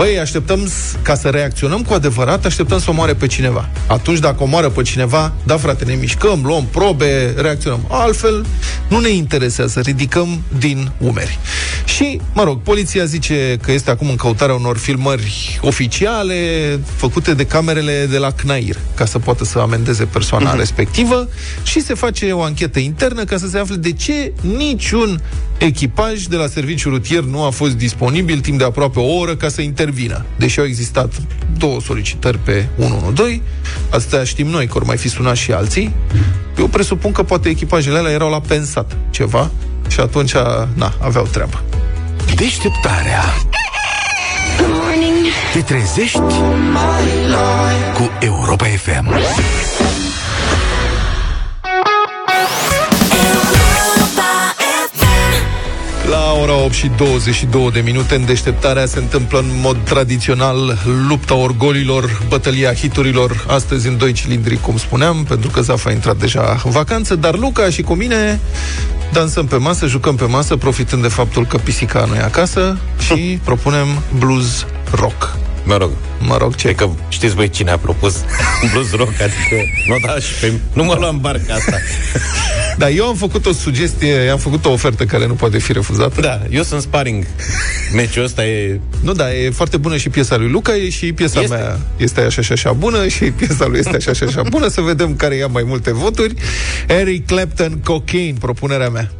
Băi, așteptăm ca să reacționăm cu adevărat, așteptăm să omoare pe cineva. Atunci, dacă omoară pe cineva, da, frate, ne mișcăm, luăm probe, reacționăm. Altfel, nu ne interesează, ridicăm din umeri. Și, mă rog, poliția zice că este acum în căutarea unor filmări oficiale făcute de camerele de la CNAIR, ca să poată să amendeze persoana uh-huh. respectivă și se face o anchetă internă ca să se afle de ce niciun echipaj de la serviciul rutier nu a fost disponibil timp de aproape o oră ca să intervină. Deși au existat două solicitări pe 112, asta știm noi, că ori mai fi sunat și alții, eu presupun că poate echipajele alea erau la pensat ceva și atunci, na, aveau treabă. Deșteptarea. Te trezești cu Europa FM La ora 8 și 22 de minute în deșteptarea se întâmplă în mod tradițional lupta orgolilor, bătălia hiturilor, astăzi în doi cilindri, cum spuneam, pentru că Zaf a intrat deja în vacanță, dar Luca și cu mine dansăm pe masă, jucăm pe masă, profitând de faptul că pisica nu e acasă și *laughs* propunem blues rock. Mă rog. Mă rog, ce? că știți voi cine a propus *laughs* blues rock, adică nu, da, și pe, nu mă luam barca asta. *laughs* Da, eu am făcut o sugestie, am făcut o ofertă care nu poate fi refuzată. Da, eu sunt sparring. Meciul ăsta e... Nu, da, e foarte bună și piesa lui Luca e și piesa Este. mea este așa și așa bună și piesa lui este așa și așa bună. Să vedem care ia mai multe voturi. Eric Clapton, Cocaine, propunerea mea.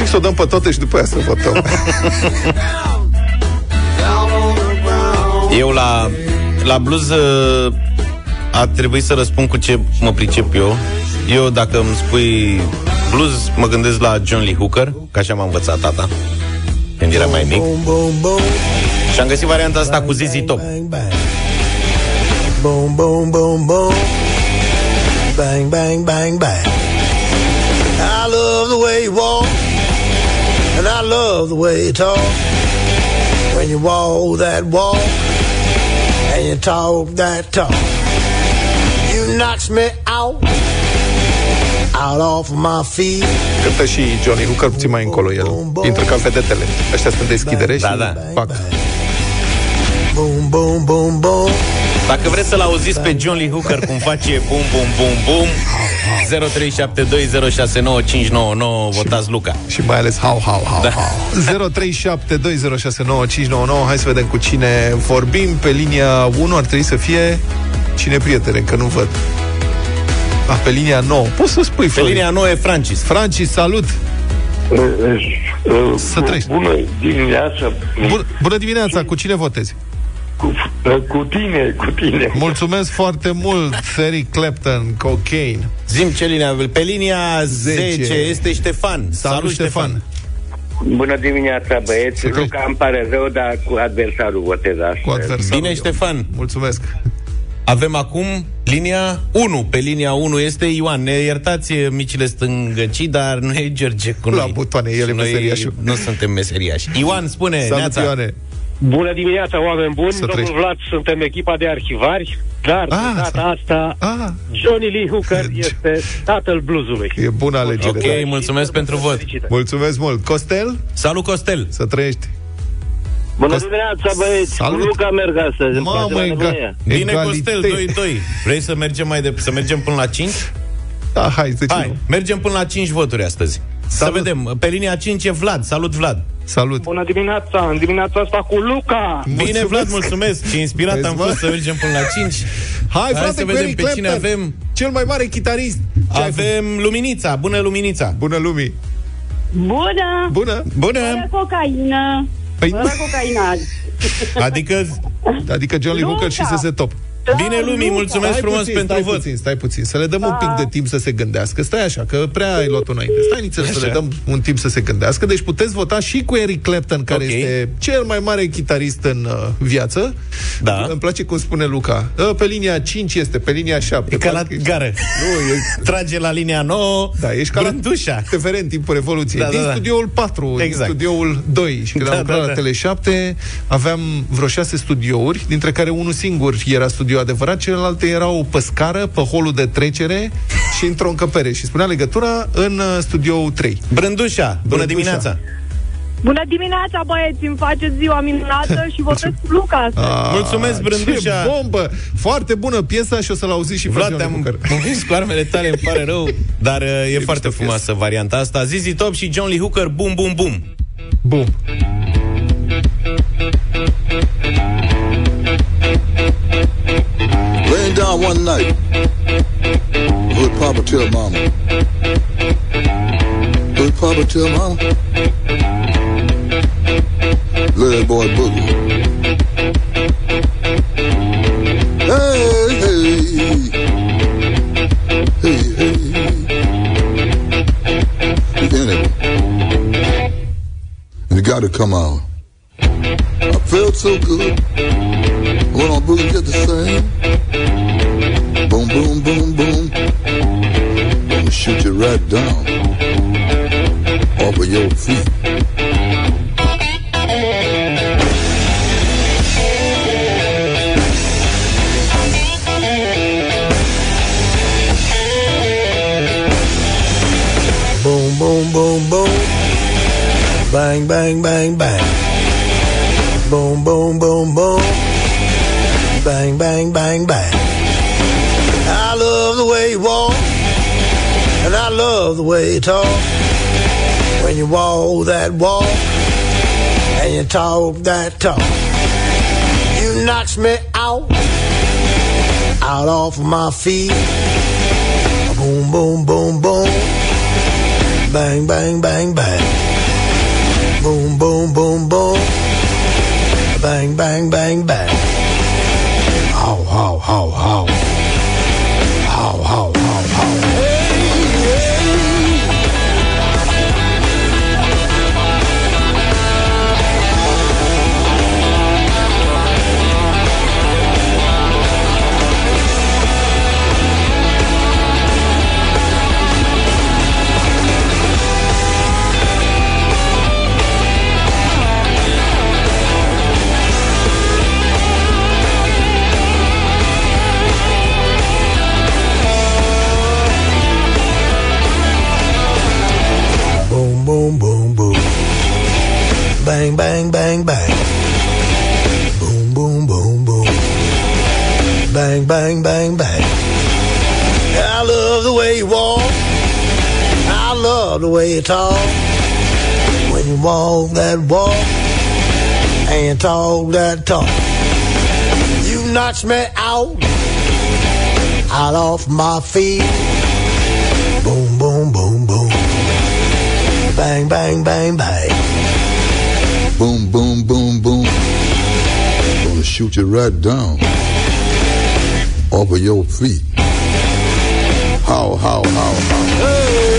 Zic să o dăm pe toate și după aia să votăm. Down on the ground. Eu la, la blues uh, a trebuit să răspund cu ce mă pricep eu. Eu, dacă îmi spui blues, mă gândesc la John Lee Hooker, că așa m-a învățat tata când era mai mic. Boom, boom, boom. Și am găsit varianta asta cu ZZ Top. Bang, bang. Boom, boom, boom, boom. Bang, bang, love the way you talk. When you walk that walk, and you talk that talk, you knocks me out, out off of my feet. Cântă și Johnny Hooker puțin mai încolo el. Intră ca vedetele. Ăștia sunt deschidere și Da, da. fac. Boom, boom, boom, boom. Dacă vreți să-l auziți pe John Lee Hooker cum face bum, bum, bum, bum 0372069599 Votați Luca Și mai ales hau, hau, hau, Da. hau. *laughs* 0372069599. Hai să vedem cu cine vorbim. Pe linia 1 ar trebui să fie cine prietene, că nu văd. Ah, pe linia 9. Poți să spui, Pe Florin. linia 9 e Francis Francis, salut! Să trăiești. Bună dimineața. Bun, bună dimineața, cu cine votezi? Cu, cu tine, cu tine. Mulțumesc foarte mult, Eric Clapton, Cocaine. Zim ce linia Pe linia 10, 10 este Ștefan Salut, Ștefan. Bună dimineața, băieți. Să treci. Luca, îmi pare rău, dar cu adversarul votez astăzi. Cu adversarul. Bine, Ștefan Mulțumesc. Avem acum linia 1 Pe linia 1 este Ioan Ne iertați micile stângăcii Dar nu e George cu La noi butoane, el e Și noi meseriașul. Nu suntem meseriași Ioan, spune, Salut, Neața. Ioane. Bună dimineața, oameni buni! Să Domnul trăiești. Vlad, suntem echipa de arhivari, dar Ah, de data asta Ah, Johnny Lee Hooker *laughs* este tatăl bluesului. e bună alegere. Ok, da. mulțumesc pentru vot Felicitări. Mulțumesc mult. Costel, Salut, Costel să trăiești. Bună Cost- dimineața, băieți. Salut. Cu Luca merg astăzi. îmi place Mamă, la ega- nebunie. Bine, egalitate. Costel, 2-2 Vrei să mergem mai de, să mergem până la 5? Da, hai, zici Hai, mergem până la 5 voturi astăzi Salut. Să vedem, pe linia 5 e Vlad Salut, Vlad Salut. Bună dimineața! În dimineața asta cu Luca! Bine, Vlad, mulțumesc Și inspirat Vezi, am mă? fost să mergem până la 5 Hai, Hai frate, să cu vedem Eric pe cine Clapton, avem. Cel mai mare chitarist. Ce ai Avem Luminița, bună Luminița Bună lumii. Bună! Bună. Bună, Fără cocaină! Păi, Fără cocaină! adică adică John Lee Luca. Hooker și SS Top. Bine, Lumii, mulțumesc Stai frumos puțin, pentru stai vot puțin, stai puțin. Să le dăm un pic de timp să se gândească. Stai așa, că prea ai luat înainte. Stai nițel să Așa. le dăm un timp să se gândească. Deci puteți vota și cu Eric Clapton, care Ok. este cel mai mare chitarist în uh, viață. Da. Îmi place cum spune Luca. Uh, Pe linia 5 este, pe linia 7. E ca la gară Nu, e *laughs* Trage la linia 9 Da, ești ca la Brândușa TVR în timpul Revoluției. Da, din da, da. studioul 4, Exact. din studioul 2. Și când *laughs* Da, am lucrat da, la da. Tele 7, aveam vreo șase studiouri, dintre care unul singur era studio adevărat, celelalte erau pe scară, pe holul de trecere și într-o încăpere. Și spunea legătura în uh, studioul 3. Brândușa, bună Brândușa. dimineața Bună dimineața, băieți! Îmi faceți ziua minunată *laughs* și votez cu Luca astăzi. Ah, Mulțumesc, Brândușa. Ce bombă! Foarte bună piesa și o să-l auziți și pe Vlad, Johnny te-am Hooker. convins cu armele tale, îmi pare rău *laughs* Dar uh, e, foarte mișto frumoasă varianta asta Zizi Top și John Lee Hooker, bum, bum, bum Bum. down one night. Would Papa tell Mama? Would Papa tell Mama? Little boy boogie. Hey, hey, hey, hey, hey. You got to come out. I felt so good. Went on boogie just the same. Boom, boom, boom, boom. Gonna shoot you right down off of your feet. Boom, boom, boom, boom. Bang, bang, bang, bang. Boom, boom, boom, boom. Bang, bang, bang, bang. I love the way you walk, and I love the way you talk. When you walk that walk, and you talk that talk, you knocks me out, out off of my feet. Boom, boom, boom, boom. Bang, bang, bang, bang. Boom, boom, boom, boom. Bang, bang, bang, bang. How, how, how, how. Bang, bang, bang, bang. Boom, boom, boom, boom. Bang, bang, bang, bang. I love the way you walk. I love the way you talk. When you walk that walk and talk that talk. You knocks me out, out off my feet. Boom, boom, boom, boom. Bang, bang, bang, bang. Boom, boom, boom, boom. Gonna shoot you right down of your feet. How, how, how, how.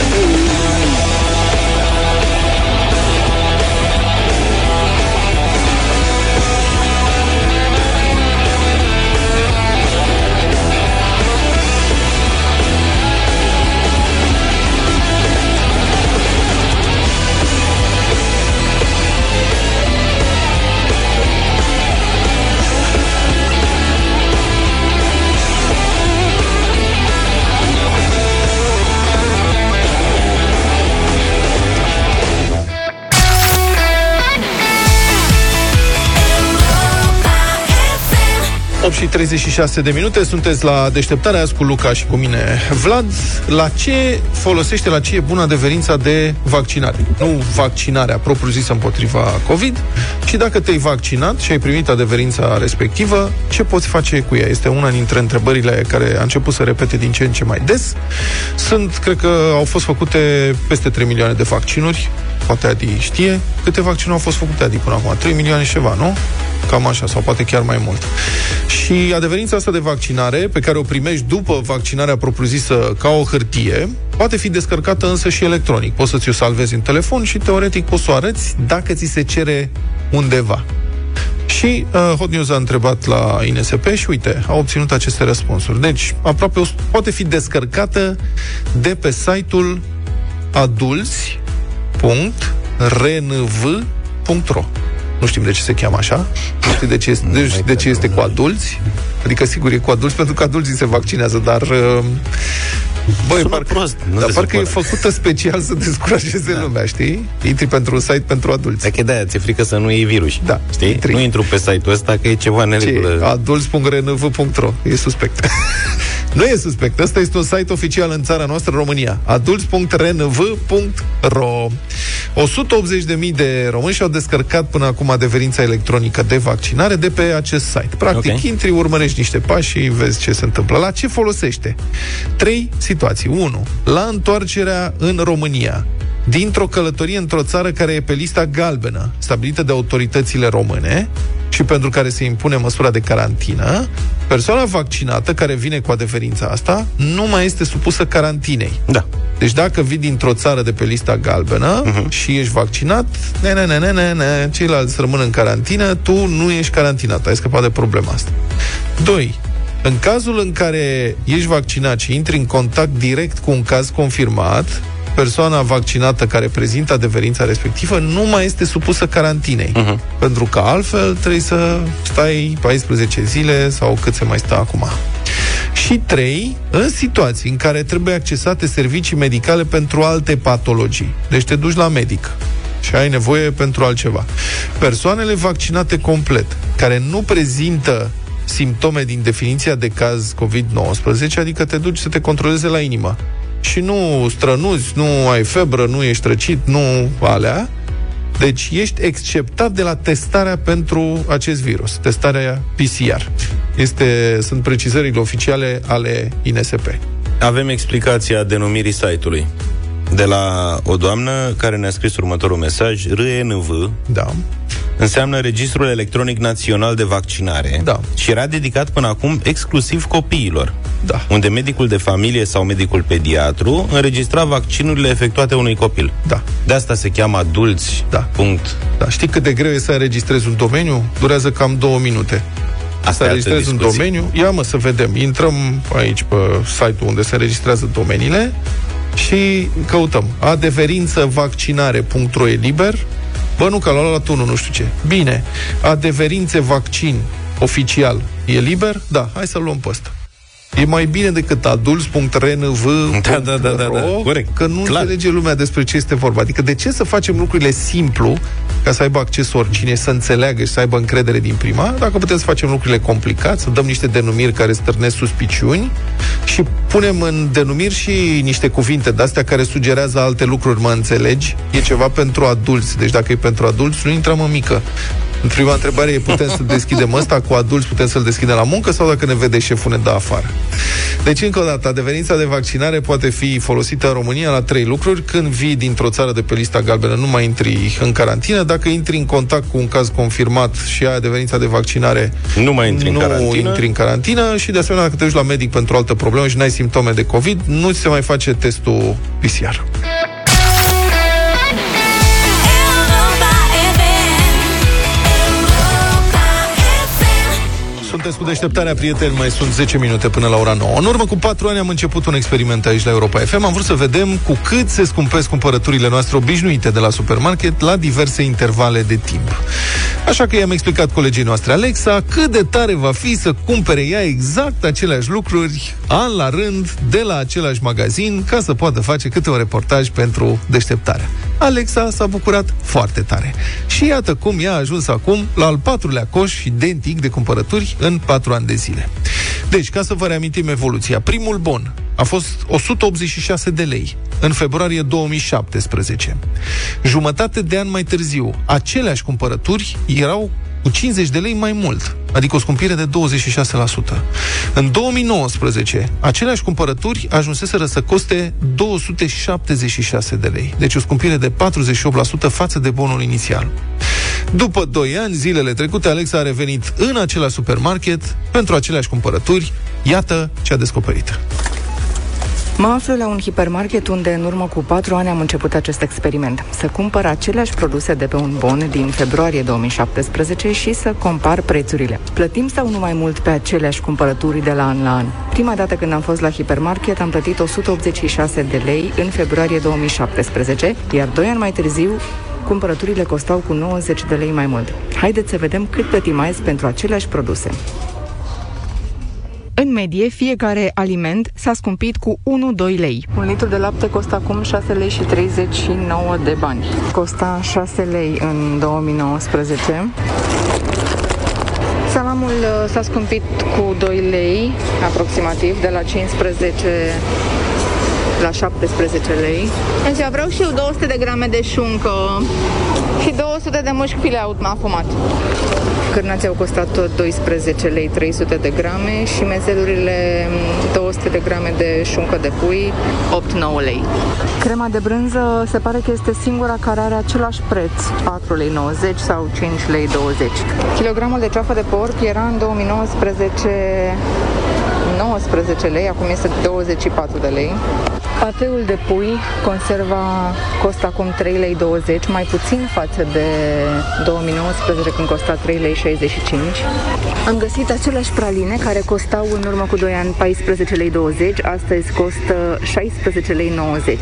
36 de minute, sunteți la deșteptarea azi cu Luca și cu mine. Vlad, la ce folosește, la ce e bună adeverința de vaccinare? Nu vaccinarea propriu-zisă împotriva COVID, ci dacă te-ai vaccinat și ai primit adeverința respectivă, ce poți face cu ea? Este una dintre întrebările care a început să repete din ce în ce mai des. Sunt, cred că au fost făcute peste 3 milioane de vaccinuri, poate Adi știe. Câte vaccinuri au fost făcute Adi până acum? 3 milioane și ceva, nu? Cam așa, sau poate chiar mai mult. Și adeverința asta de vaccinare, pe care o primești după vaccinarea propriu-zisă ca o hârtie, poate fi descărcată însă și electronic. Poți să ți-o salvezi în telefon și teoretic poți să o arăți dacă ți se cere undeva. Și uh, Hot News a întrebat la INSP și uite, a obținut aceste răspunsuri. Deci, aproape o, poate fi descărcată de pe site-ul adulți.renv.ro nu știm de ce se cheamă așa. Nu știu de ce este, de, de ce este cu adulți. Adică, sigur, e cu adulți, pentru că adulții se vaccinează, dar... Uh, Băi, parcă, prost, nu dar parcă e făcută special să descurajeze da. lumea, știi? Intri pentru un site pentru adulți. Dacă e de-aia, ți-e frică să nu iei virus. Da, știi? intri. Nu intru pe site-ul ăsta că e ceva neregulă. Adulți.renv.ro E suspect. *laughs* nu e suspect. Ăsta este un site oficial în țara noastră, România. Adulți.renv.ro 180.000 de români și-au descărcat până acum adeverința electronică de vaccinare de pe acest site. Practic, Ok. intri, urmărești niște pași și vezi ce se întâmplă. La ce folosește? Trei situații. 1. La întoarcerea în România. Dintr-o călătorie într-o țară care e pe lista galbenă, stabilită de autoritățile române și pentru care se impune măsura de carantină, persoana vaccinată care vine cu adeverința asta nu mai este supusă carantinei. Da. Deci dacă vii dintr-o țară de pe lista galbenă uh-huh. și ești vaccinat, ne, ne, ne, ne, ne, ne, ceilalți rămân în carantină, tu nu ești carantinat, ai scăpat de problema asta. 2. În cazul în care ești vaccinat și intri în contact direct cu un caz confirmat, persoana vaccinată care prezintă adeverința respectivă nu mai este supusă carantinei. Uh-huh. Pentru că altfel trebuie să stai 14 zile sau cât se mai stă acum. Și trei, în situații în care trebuie accesate servicii medicale pentru alte patologii. Deci te duci la medic și ai nevoie pentru altceva. Persoanele vaccinate complet, care nu prezintă simptome din definiția de caz COVID-19, adică te duci să te controleze la inimă și nu strănuzi, nu ai febră, nu ești răcit, nu alea, deci ești exceptat de la testarea pentru acest virus, testarea PCR. Este, sunt precizările oficiale ale INSP. Avem explicația denumirii site-ului de la o doamnă care ne-a scris următorul mesaj, RNV, da. Înseamnă Registrul Electronic Național de Vaccinare da. și era dedicat până acum exclusiv copiilor, da. unde medicul de familie sau medicul pediatru înregistra vaccinurile efectuate unui copil. Da. De asta se cheamă adulți. Da. Punct. Da. Știi cât de greu e să înregistrezi un domeniu? Durează cam două minute. Asta să înregistrezi un domeniu. Ia mă să vedem. Intrăm aici pe site-ul unde se înregistrează domeniile și căutăm adeverință vaccinare.ro e liber. Bă, nu, că l-a luat unul, nu știu ce. Bine, adeverințe vaccin oficial e liber? Da, hai să luăm pe ăsta. E mai bine decât adults.rnv da, da, da, da, da. Corect. că nu Clar. înțelege lumea despre ce este vorba. Adică de ce să facem lucrurile simplu ca să aibă acces oricine, să înțeleagă și să aibă încredere din prima, dacă putem să facem lucrurile complicate, să dăm niște denumiri care stârnesc suspiciuni și punem în denumiri și niște cuvinte de-astea care sugerează alte lucruri, mă înțelegi? E ceva pentru adulți. Deci dacă e pentru adulți, nu intrăm în mică. În prima întrebare e putem să deschidem ăsta cu adulți, putem să-l deschidem la muncă sau dacă ne vede șeful ne dă afară. Deci, încă o dată, adeverința de vaccinare poate fi folosită în România la trei lucruri. Când vii dintr-o țară de pe lista galbenă, nu mai intri în carantină. Dacă intri în contact cu un caz confirmat și ai adeverința de vaccinare, nu mai intri nu în carantină. intri în carantină. Și, de asemenea, dacă te duci la medic pentru o altă problemă și n-ai simptome de COVID, nu ți se mai face testul PCR. Sunteți cu deșteptarea, prieteni, mai sunt 10 minute până la ora 9. În urmă cu 4 ani am început un experiment aici la Europa FM. Am vrut să vedem cu cât se scumpesc cumpărăturile noastre obișnuite de la supermarket la diverse intervale de timp. Așa că i-am explicat colegii noastre Alexa cât de tare va fi să cumpere ea exact aceleași lucruri an la rând de la același magazin ca să poată face câte un reportaj pentru deșteptarea. Alexa s-a bucurat foarte tare. Și iată cum ea a ajuns acum la al patrulea coș identic de cumpărături în patru ani de zile. Deci, ca să vă reamintim evoluția, primul bon a fost 186 de lei în februarie 2017. Jumătate de an mai târziu, aceleași cumpărături erau cu 50 de lei mai mult, adică o scumpire de 26%. În 2019, aceleași cumpărături ajunseseră să coste 276 de lei, deci o scumpire de 48% față de bonul inițial. După 2 ani, zilele trecute, Alexa a revenit în același supermarket pentru aceleași cumpărături. Iată ce a descoperit. Mă aflu la un hipermarket unde în urmă cu patru ani am început acest experiment. Să cumpăr aceleași produse de pe un bon din februarie 2017 și să compar prețurile. Plătim sau nu mai mult pe aceleași cumpărături de la an la an? Prima dată când am fost la hipermarket am plătit 186 de lei în februarie 2017, iar doi ani mai târziu cumpărăturile costau cu 90 de lei mai mult. Haideți să vedem cât plătim azi pentru aceleași produse. În medie, fiecare aliment s-a scumpit cu 1-2 lei. Un litru de lapte costă acum 6 lei și 39 de bani. Costa 6 lei în 2019. Salamul uh, s-a scumpit cu 2 lei, aproximativ, de la 15 la 17 lei. Deci vreau și eu 200 de grame de șuncă și 200 de mușchi fileaut afumat. Cârnații au costat tot 12 lei 300 de grame și mezelurile 200 de de grame de șuncă de pui, 8-9 lei. Crema de brânză se pare că este singura care are același preț, 4 lei 90 sau 5 lei 20. Kilogramul de ceafă de porc era în 2019 19 lei, acum este 24 de lei. Pateul de pui, conserva, costă acum 3 lei 20, mai puțin față de 2019 când costa 3 lei 65. Am găsit aceleași praline care costau în urmă cu 2 ani 14 lei 20, astăzi costă 16 lei 90.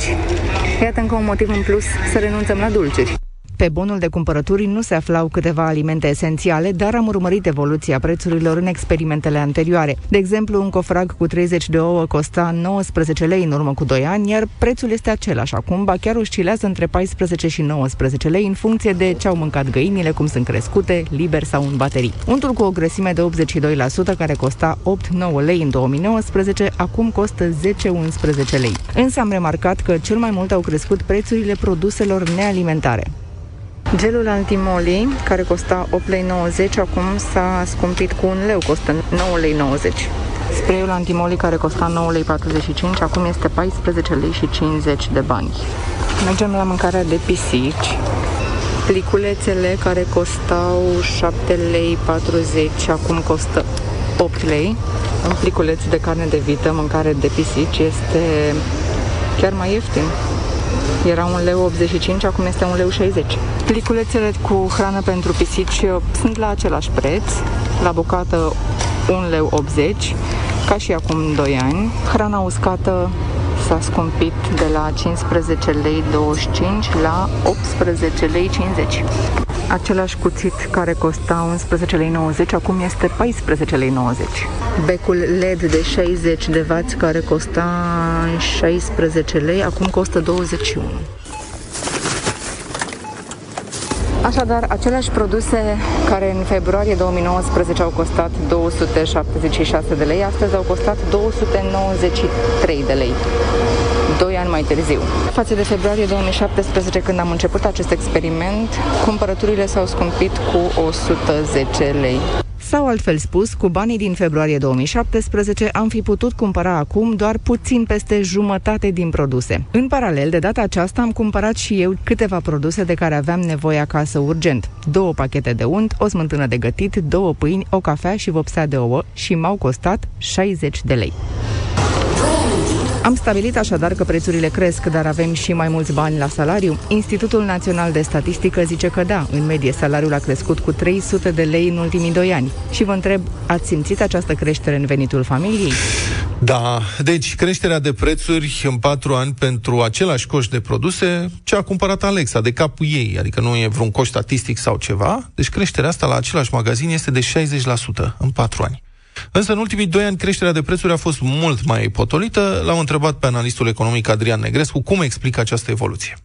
Iată încă un motiv în plus să renunțăm la dulciuri. Pe bonul de cumpărături nu se aflau câteva alimente esențiale, dar am urmărit evoluția prețurilor în experimentele anterioare. De exemplu, un cofrag cu 30 de ouă costa 19 lei în urmă cu 2 ani, iar prețul este același acum, ba chiar oscilează între 14 și 19 lei în funcție de ce au mâncat găinile, cum sunt crescute, liber sau în baterii. Untul cu o grăsime de 82% care costa 8-9 lei în 2019, acum costă 10-11 lei. Însă am remarcat că cel mai mult au crescut prețurile produselor nealimentare. Gelul antimoli, care costa 8,90 lei, acum s-a scumpit cu un leu, costă 9,90 lei. Sprayul antimoli care costa 9,45 lei, acum este 14 lei și 50 de bani. Mergem la mâncarea de pisici. Pliculețele care costau 7 lei 40, acum costă 8 lei. Un pliculeț de carne de vită, mâncare de pisici, este chiar mai ieftin. Era un leu 85, acum este un leu 60. Pliculețele cu hrană pentru pisici uh, sunt la același preț, la bucată 1 leu 80, ca și acum 2 ani. Hrana uscată s-a scumpit de la 15 lei 25 la 18 lei 50. Același cuțit care costa 11 lei 90, acum este 14 lei 90. Becul LED de 60 de W care costa 16 lei, acum costă 21. Așadar, aceleași produse care în februarie 2019 au costat 276 de lei, astăzi au costat 293 de lei. 2 ani mai târziu. Față de februarie 2017, când am început acest experiment, cumpărăturile s-au scumpit cu 110 lei. Sau, altfel spus, cu banii din februarie 2017 am fi putut cumpăra acum doar puțin peste jumătate din produse. În paralel, de data aceasta am cumpărat și eu câteva produse de care aveam nevoie acasă urgent. Două pachete de unt, o smântână de gătit, două pâini, o cafea și vopsea de ouă și m-au costat 60 de lei. Am stabilit așadar că prețurile cresc, dar avem și mai mulți bani la salariu. Institutul Național de Statistică zice că da, în medie salariul a crescut cu 300 de lei în ultimii doi ani. Și vă întreb, ați simțit această creștere în venitul familiei? Da, deci creșterea de prețuri în patru ani pentru același coș de produse ce a cumpărat Alexa, de capul ei, adică nu e vreun coș statistic sau ceva, deci creșterea asta la același magazin este de 60% în patru ani. Însă în ultimii doi ani creșterea de prețuri a fost mult mai potolită. L-am întrebat pe analistul economic Adrian Negrescu cum explică această evoluție.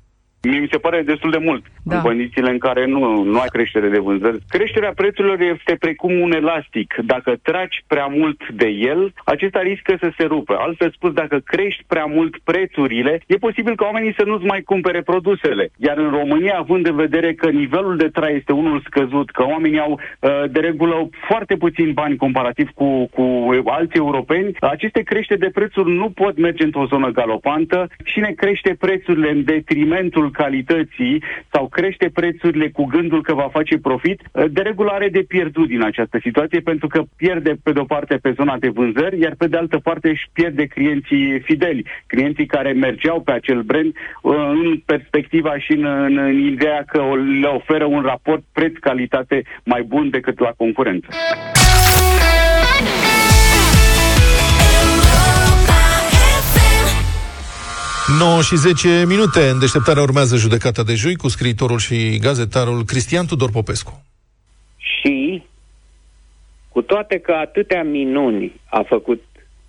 Mi se pare destul de mult Da. în condițiile în care nu, nu ai creștere de vânzări. Creșterea prețurilor este precum un elastic. Dacă tragi prea mult de el, acesta riscă să se rupă. Altfel spus, dacă crești prea mult prețurile, e posibil ca oamenii să nu-ți mai cumpere produsele. Iar în România, având în vedere că nivelul de trai este unul scăzut, că oamenii au uh, de regulă foarte puțin bani comparativ cu, cu alții europeni, aceste creșteri de prețuri nu pot merge într-o zonă galopantă. Cine crește prețurile în detrimentul calității sau crește prețurile cu gândul că va face profit, de regulă are de pierdut din această situație pentru că pierde pe de-o parte pe zona de vânzări, iar pe de altă parte își pierde clienții fideli, clienții care mergeau pe acel brand uh, în perspectiva și în, în, în ideea că o- le oferă un raport preț-calitate mai bun decât la concurență. 9 și 10 minute. În deșteptarea urmează judecata de joi cu scriitorul și gazetarul Cristian Tudor Popescu. Și, cu toate că atâtea minuni a făcut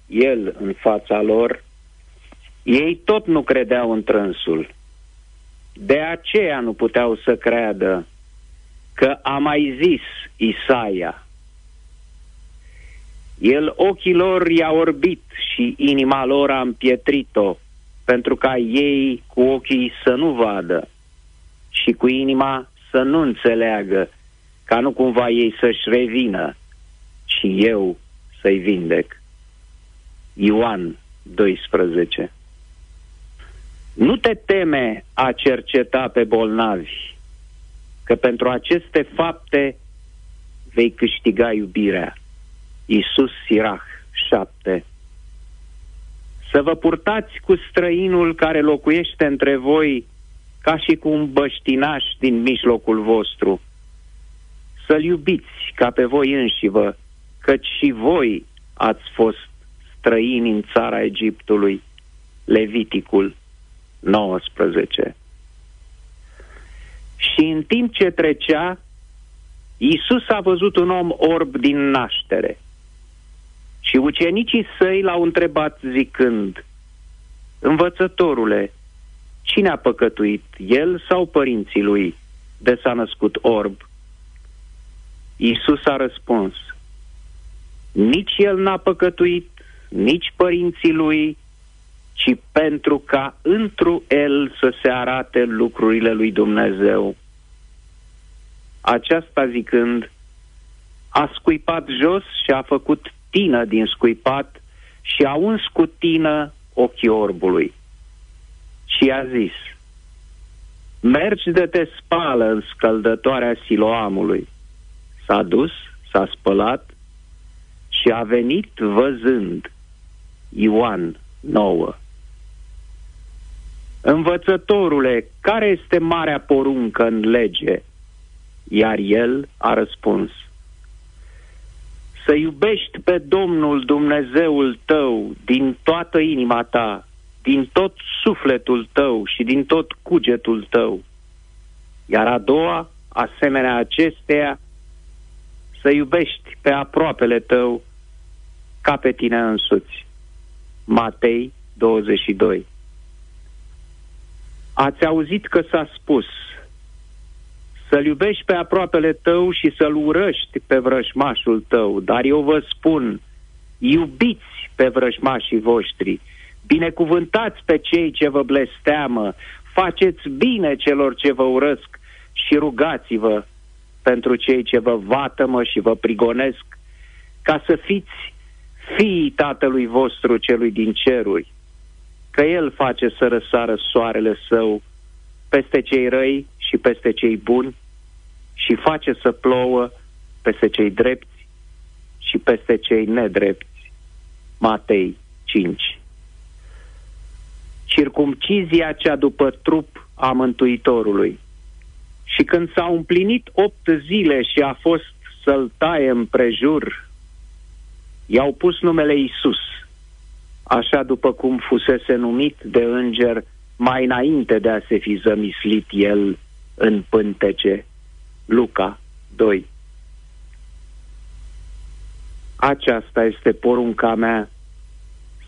el în fața lor, ei tot nu credeau în trânsul. De aceea nu puteau să creadă că a mai zis Isaia. El ochii lor i-a orbit și inima lor a împietrit-o, pentru ca ei cu ochii să nu vadă și cu inima să nu înțeleagă, ca nu cumva ei să-și revină și eu să-i vindec. Ioan 12. Nu te teme a cerceta pe bolnavi, că pentru aceste fapte vei câștiga iubirea. Iisus Sirach 7 Să vă purtați cu străinul care locuiește între voi ca și cu un băștinaș din mijlocul vostru. Să-l iubiți ca pe voi înșivă, căci și voi ați fost străini în țara Egiptului. Leviticul 19 Și în timp ce trecea, Iisus a văzut un om orb din naștere. Și ucenicii săi l-au întrebat zicând, Învățătorule, cine a păcătuit, el sau părinții lui, de s-a născut orb? Iisus a răspuns, nici el n-a păcătuit, nici părinții lui, ci pentru ca întru el să se arate lucrurile lui Dumnezeu. Aceasta zicând, a scuipat jos și a făcut tină din scuipat și a uns cu tină ochii orbului. Și a zis, mergi de te spală în scăldătoarea siloamului. S-a dus, s-a spălat și a venit văzând. Ioan 9 Învățătorule, care este marea poruncă în lege? Iar el a răspuns, să iubești pe Domnul Dumnezeul tău din toată inima ta, din tot sufletul tău și din tot cugetul tău. Iar a doua, asemenea acesteia, să iubești pe aproapele tău ca pe tine însuți. Matei 22 Ați auzit că s-a spus să-l iubești pe aproapele tău și să-l urăști pe vrăjmașul tău, dar eu vă spun, iubiți pe vrăjmașii voștri, binecuvântați pe cei ce vă blesteamă, faceți bine celor ce vă urăsc și rugați-vă pentru cei ce vă vatămă și vă prigonesc, ca să fiți fiii Tatălui vostru celui din ceruri, că El face să răsară soarele său peste cei răi și peste cei buni și face să plouă peste cei drepți și peste cei nedrepți. Matei 5 Circumcizia cea după trup a Mântuitorului. Și când s-au împlinit opt zile și a fost să-l taie împrejur, i-au pus numele Isus, așa după cum fusese numit de înger mai înainte de a se fi zămislit el în pântece. Luca 2 Aceasta este porunca mea,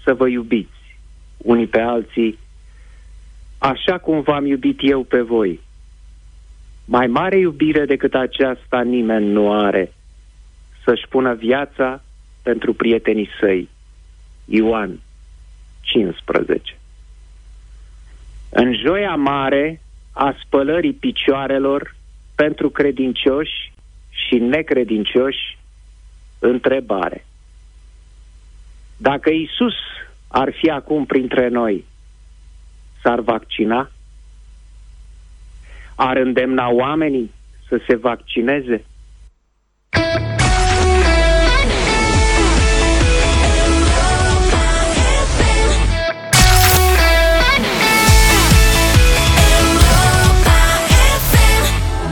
să vă iubiți unii pe alții, așa cum v-am iubit eu pe voi. Mai mare iubire decât aceasta nimeni nu are, să-și pună viața pentru prietenii săi. Ioan 15 În joia mare a spălării picioarelor pentru credincioși și necredincioși, întrebare. Dacă Isus ar fi acum printre noi, s-ar vaccina? Ar îndemna oamenii să se vaccineze?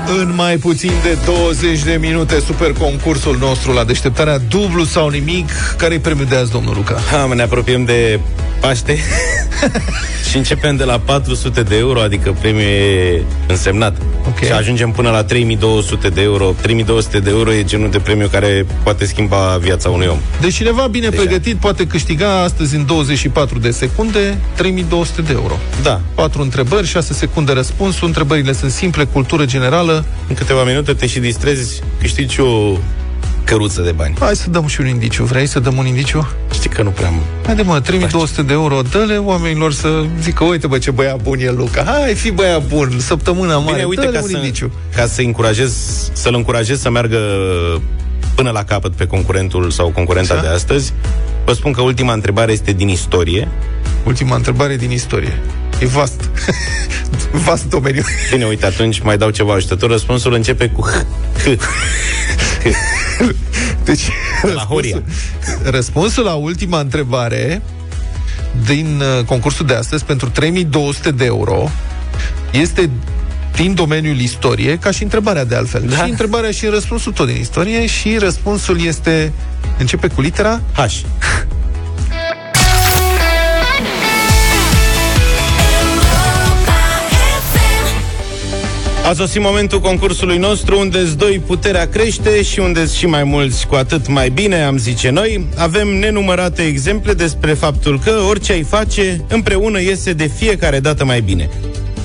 În mai puțin de 20 de minute, super concursul nostru la deșteptarea dublu sau nimic. Care-i premiul de azi, domnul Luca? Ha, ne apropiem de Paște *laughs* și începem de la 400 de euro, adică premiul e însemnat. Okay. Și ajungem până la 3200 de euro. 3200 de euro e genul de premiu care poate schimba viața unui om. Deci cineva bine Deja. pregătit poate câștiga astăzi în 24 de secunde 3200 de euro. Da. 4 întrebări, 6 secunde răspunsul. Întrebările sunt simple, cultură generală. În câteva minute te și distrezi, câștigi o căruță de bani. Hai să dăm și un indiciu. Vrei să dăm un indiciu? Știi că nu prea am. Haide mă, 3200 de euro, dă-le oamenilor să zică, uite bă ce băiat bun e Luca. Hai, fi băiat bun, săptămâna mare, Bine, uite, ca un să, indiciu. Ca să încurajez, să-l încurajez să meargă până la capăt pe concurentul sau concurenta Așa. de astăzi. Vă spun că ultima întrebare este din istorie. Ultima întrebare din istorie. E vast. *laughs* vast domeniu. Bine, uite, atunci mai dau ceva ajutător. Răspunsul începe cu H. *laughs* H. *laughs* Deci, La Horia. răspunsul, răspunsul la ultima întrebare din uh, concursul de astăzi pentru 3200 de euro este din domeniul istorie, ca și întrebarea de altfel. Da. Și întrebarea și răspunsul tot din istorie și răspunsul este începe cu litera H. *laughs* A sosit momentul concursului nostru unde doi puterea crește și unde și mai mulți cu atât mai bine, am zice noi. Avem nenumărate exemple despre faptul că orice ai face, împreună iese de fiecare dată mai bine.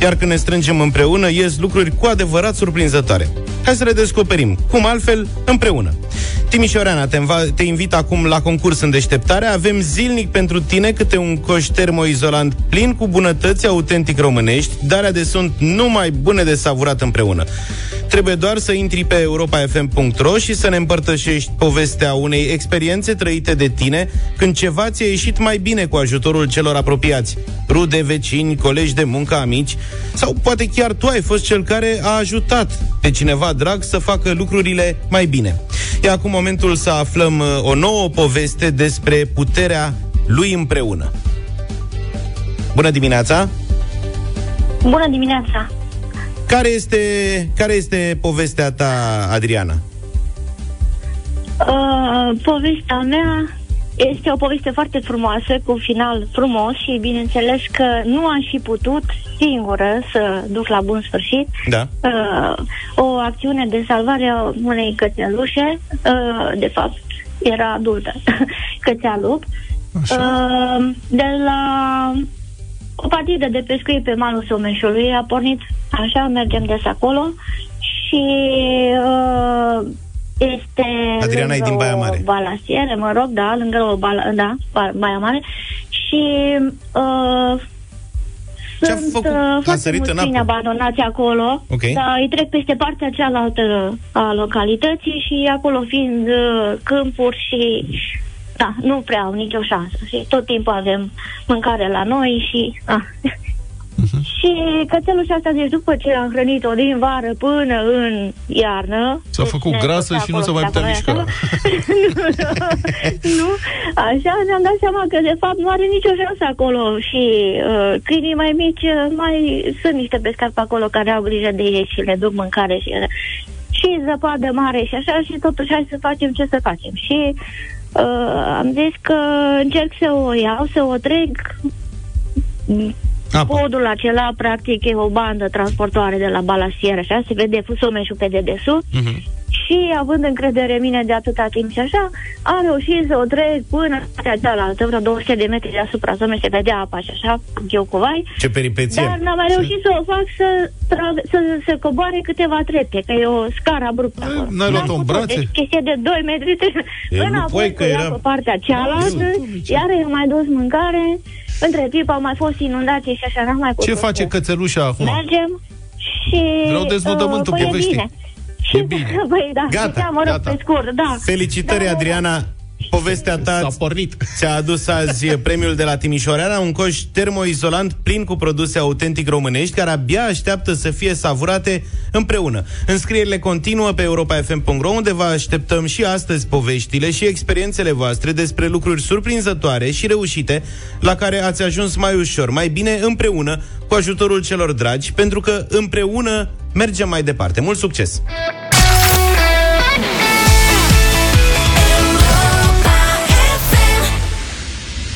Iar când ne strângem împreună, ies lucruri cu adevărat surprinzătoare. Hai să le descoperim. Cum altfel? Împreună. Timișoreana, te, înva- te invit acum la concurs în deșteptare. Avem zilnic pentru tine câte un coș termoizolant plin cu bunătăți autentic românești, darea de sunt numai bune de savurat împreună. Trebuie doar să intri pe europafm.ro și să ne împărtășești povestea unei experiențe trăite de tine când ceva ți-a ieșit mai bine cu ajutorul celor apropiați. Rude, vecini, colegi de muncă, amici sau poate chiar tu ai fost cel care a ajutat pe cineva drag să facă lucrurile mai bine. E acum momentul să aflăm uh, o nouă poveste despre puterea lui împreună. Bună dimineața! Bună dimineața! Care este, care este povestea ta, Adriana? Uh, povestea mea este o poveste foarte frumoasă, cu un final frumos și bineînțeles că nu aș fi putut singură să duc la bun sfârșit Da. uh, o acțiune de salvare a unei cățelușe, uh, de fapt era adultă, *laughs* cățealup, uh, de la o partidă de pescuit pe malul Someșului, a pornit așa, mergem des acolo și uh, este Adriana e lângă din Baia Mare. o balasiere, mă rog, da, lângă o bala, da, Ba- Baia Mare și uh, Ce-a sunt făcut? uh, A foarte sărit mulți în apă? câini abandonați acolo, Ok. dar îi trec peste partea cealaltă a localității și acolo fiind uh, câmpuri și da, nu prea au nicio șansă. Și tot timpul avem mâncare la noi și... Ah. Mhm. *laughs* Și cățelușa asta, deci după ce am hrănit-o din vară până în iarnă... S-a făcut ne grasă ducea și nu acolo, se mai putea acolo, mișca. nu, așa ne-am dat seama că de fapt nu are nicio șansă acolo și uh, câinii mai mici uh, mai sunt niște pescari pe acolo care au grijă de ei și le duc mâncare și și zăpadă mare și așa și totuși hai să facem ce să facem. Și uh, am zis că încerc să o iau, să o trec. Podul acela, practic, e o bandă transportoare de la balasier, așa, se vede fusomeșul pe dedesubt și având încredere în mine de atâta timp și așa, am reușit să o trec până în partea cealaltă, vreo 200 de metri deasupra zonei, se vedea apa și așa, eu cu vai, Ce peripeție! dar n-am mai reușit să o fac să, tra- să, să coboare câteva trepte, că e o scară abruptă acolo. n-ai N-am luat-o în putut, brațe? Deci chestie de 2 metri *laughs* E, nu înapoi poai cu că ea era- pe partea cealaltă, iar i-am mai dus mâncare, între timp au mai fost inundații și așa, n-am mai putut. Ce face să- cățelușa acum? Mergem și... Vreau deznodământul uh, păi e poveștii. bine. Și, E bine. Păi *laughs* da, Gata, ziceam, mă rog, gata. pe scurt, da. Felicitări, Da, da, da. Adriana! Povestea ta S-a pornit. *laughs* ți-a adus azi premiul de la Timișoara, un coș termoizolant plin cu produse autentic românești, care abia așteaptă să fie savurate împreună. Înscrierile continuă pe europafm.ro, unde vă așteptăm și astăzi poveștile și experiențele voastre despre lucruri surprinzătoare și reușite, la care ați ajuns mai ușor, mai bine împreună, cu ajutorul celor dragi, pentru că împreună mergem mai departe. Mult succes!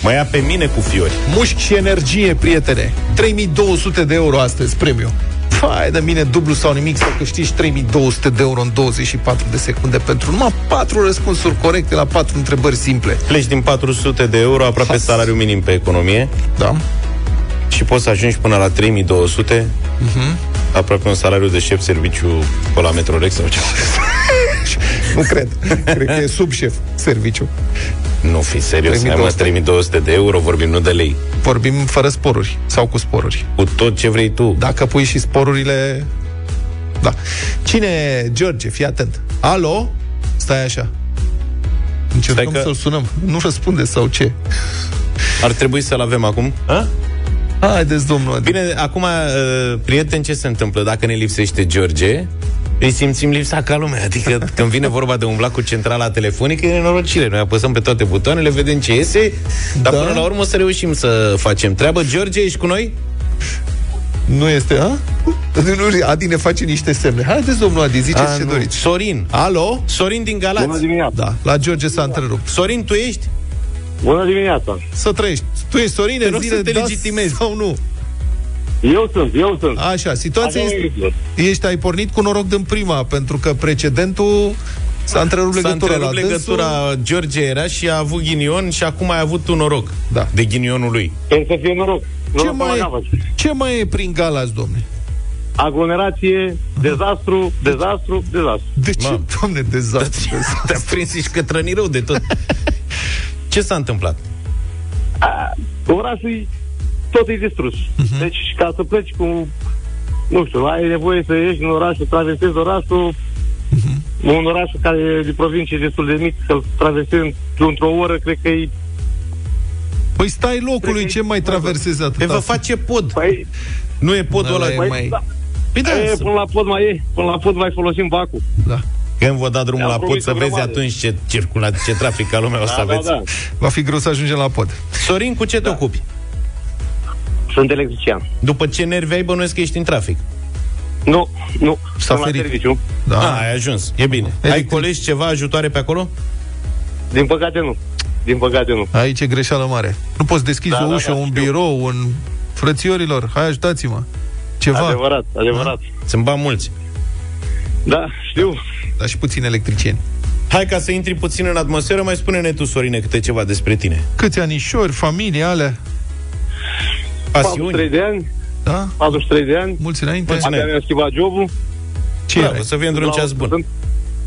Mă ia pe mine cu fiori. Mușchi și energie, prietene. 3200 de euro astăzi, premiu. Fai de mine, dublu sau nimic, să câștigi 3200 de euro în 24 de secunde pentru numai 4 răspunsuri corecte la 4 întrebări simple. Pleci din 400 de euro, aproape Has. salariu minim pe economie, Da? Și poți să ajungi până la 3200, Mhm. aproape un salariu de șef serviciu pe la Metrorex sau ceva. *laughs* Nu cred. cred că e sub șef serviciu. Nu fi serios, hai mă, 3200. 3200 de euro, vorbim nu de lei. Vorbim fără sporuri sau cu sporuri. Cu tot ce vrei tu. Dacă pui și sporurile... Da. Cine e George? Fii atent. Alo? Stai așa. Încercăm Stai că- să-l sunăm. Nu răspunde sau ce? Ar trebui să-l avem acum. A? Haideți, domnul Adi. Bine, acum, uh, prieten, ce se întâmplă? Dacă ne lipsește George, îi simțim lipsa ca lumea. Adică când vine vorba de umbla cu centrala telefonică, e nenorocire. Noi apăsăm pe toate butoanele, vedem ce iese, dar Da. până la urmă o să reușim să facem treabă. George, ești cu noi? Nu este, a? Nu, Adi ne face niște semne. Haideți, domnul Adi, ziceți A, ce nu. doriți. Sorin. Alo? Sorin din Galați. Bună dimineața. Da, la George s-a întrerupt. Sorin, tu ești? Bună dimineața. Să trăiești. Tu ești Sorin, Te rog zile, să te da legitimezi. sau nu? Eu sunt, eu sunt. Așa, situația Așa este... e. Ești, ai pornit cu noroc din prima, pentru că precedentul s-a întrerupt S-a legătura întrerupt la legătura, dânsul. George era și a avut ghinion și acum ai avut un noroc Da. de ghinionul lui. Sper să fie noroc. Ce Noroc mai, la e, capăt. ce mai e prin Galați, domne? Aglomerație, dezastru, dezastru, dezastru. De ce, Mă. domne, dezastru? Te-a prins și cătrăni rău de tot. *laughs* Ce s-a întâmplat? A, Orașul tot e distrus. Mhm. Deci ca să pleci cu nu știu, ai nevoie să ieși în oraș, să traversezi orașul Mhm. un oraș care e de provincie destul de mic, să-l traversezi într-o oră, cred că e... Păi stai locului, ce mai traversezi Pe atâta? vă face pod. Păi, Nu e podul Ăla ăla. e Păi, mai- da. Păi da, e, să- până la pod mai e, până la pod mai folosim bacul. Da. Când vă da drumul Mi-am la pod promis să o vezi grămadă. atunci ce circula, ce trafic ca lumea o să Da, da, aveți. da. Va fi greu să ajungem la pod. Sorin, cu ce te ocupi? Sunt electrician. După ce nervi ai, bănuiesc că ești în trafic. Nu, nu, S-a sunt la ferit. serviciu. Da. Da. A, ai ajuns. E bine. Ai Electric. colegi ceva ajutoare pe acolo? Din păcate nu. Din păcate nu. Aici e greșeală mare. Nu poți deschizi Da, o da, ușă, da, un știu. birou, un... Frățiorilor, hai ajutați-mă. Ceva. Adevărat, adevărat. Sunt bani mulți. Da, știu. Dar și puțini electricieni. Hai ca să intri puțin în atmosferă, mai spune-ne tu, Sorine, câte ceva despre tine. Câți anișori, familie, alea, 43 Pasiuni. de ani, da? 43 de ani. Mulți înainte. Mulțumesc. Abia mi-am schimbat jobul. Ce Bravo, erai? să fie într-un La- ceas bun. sunt-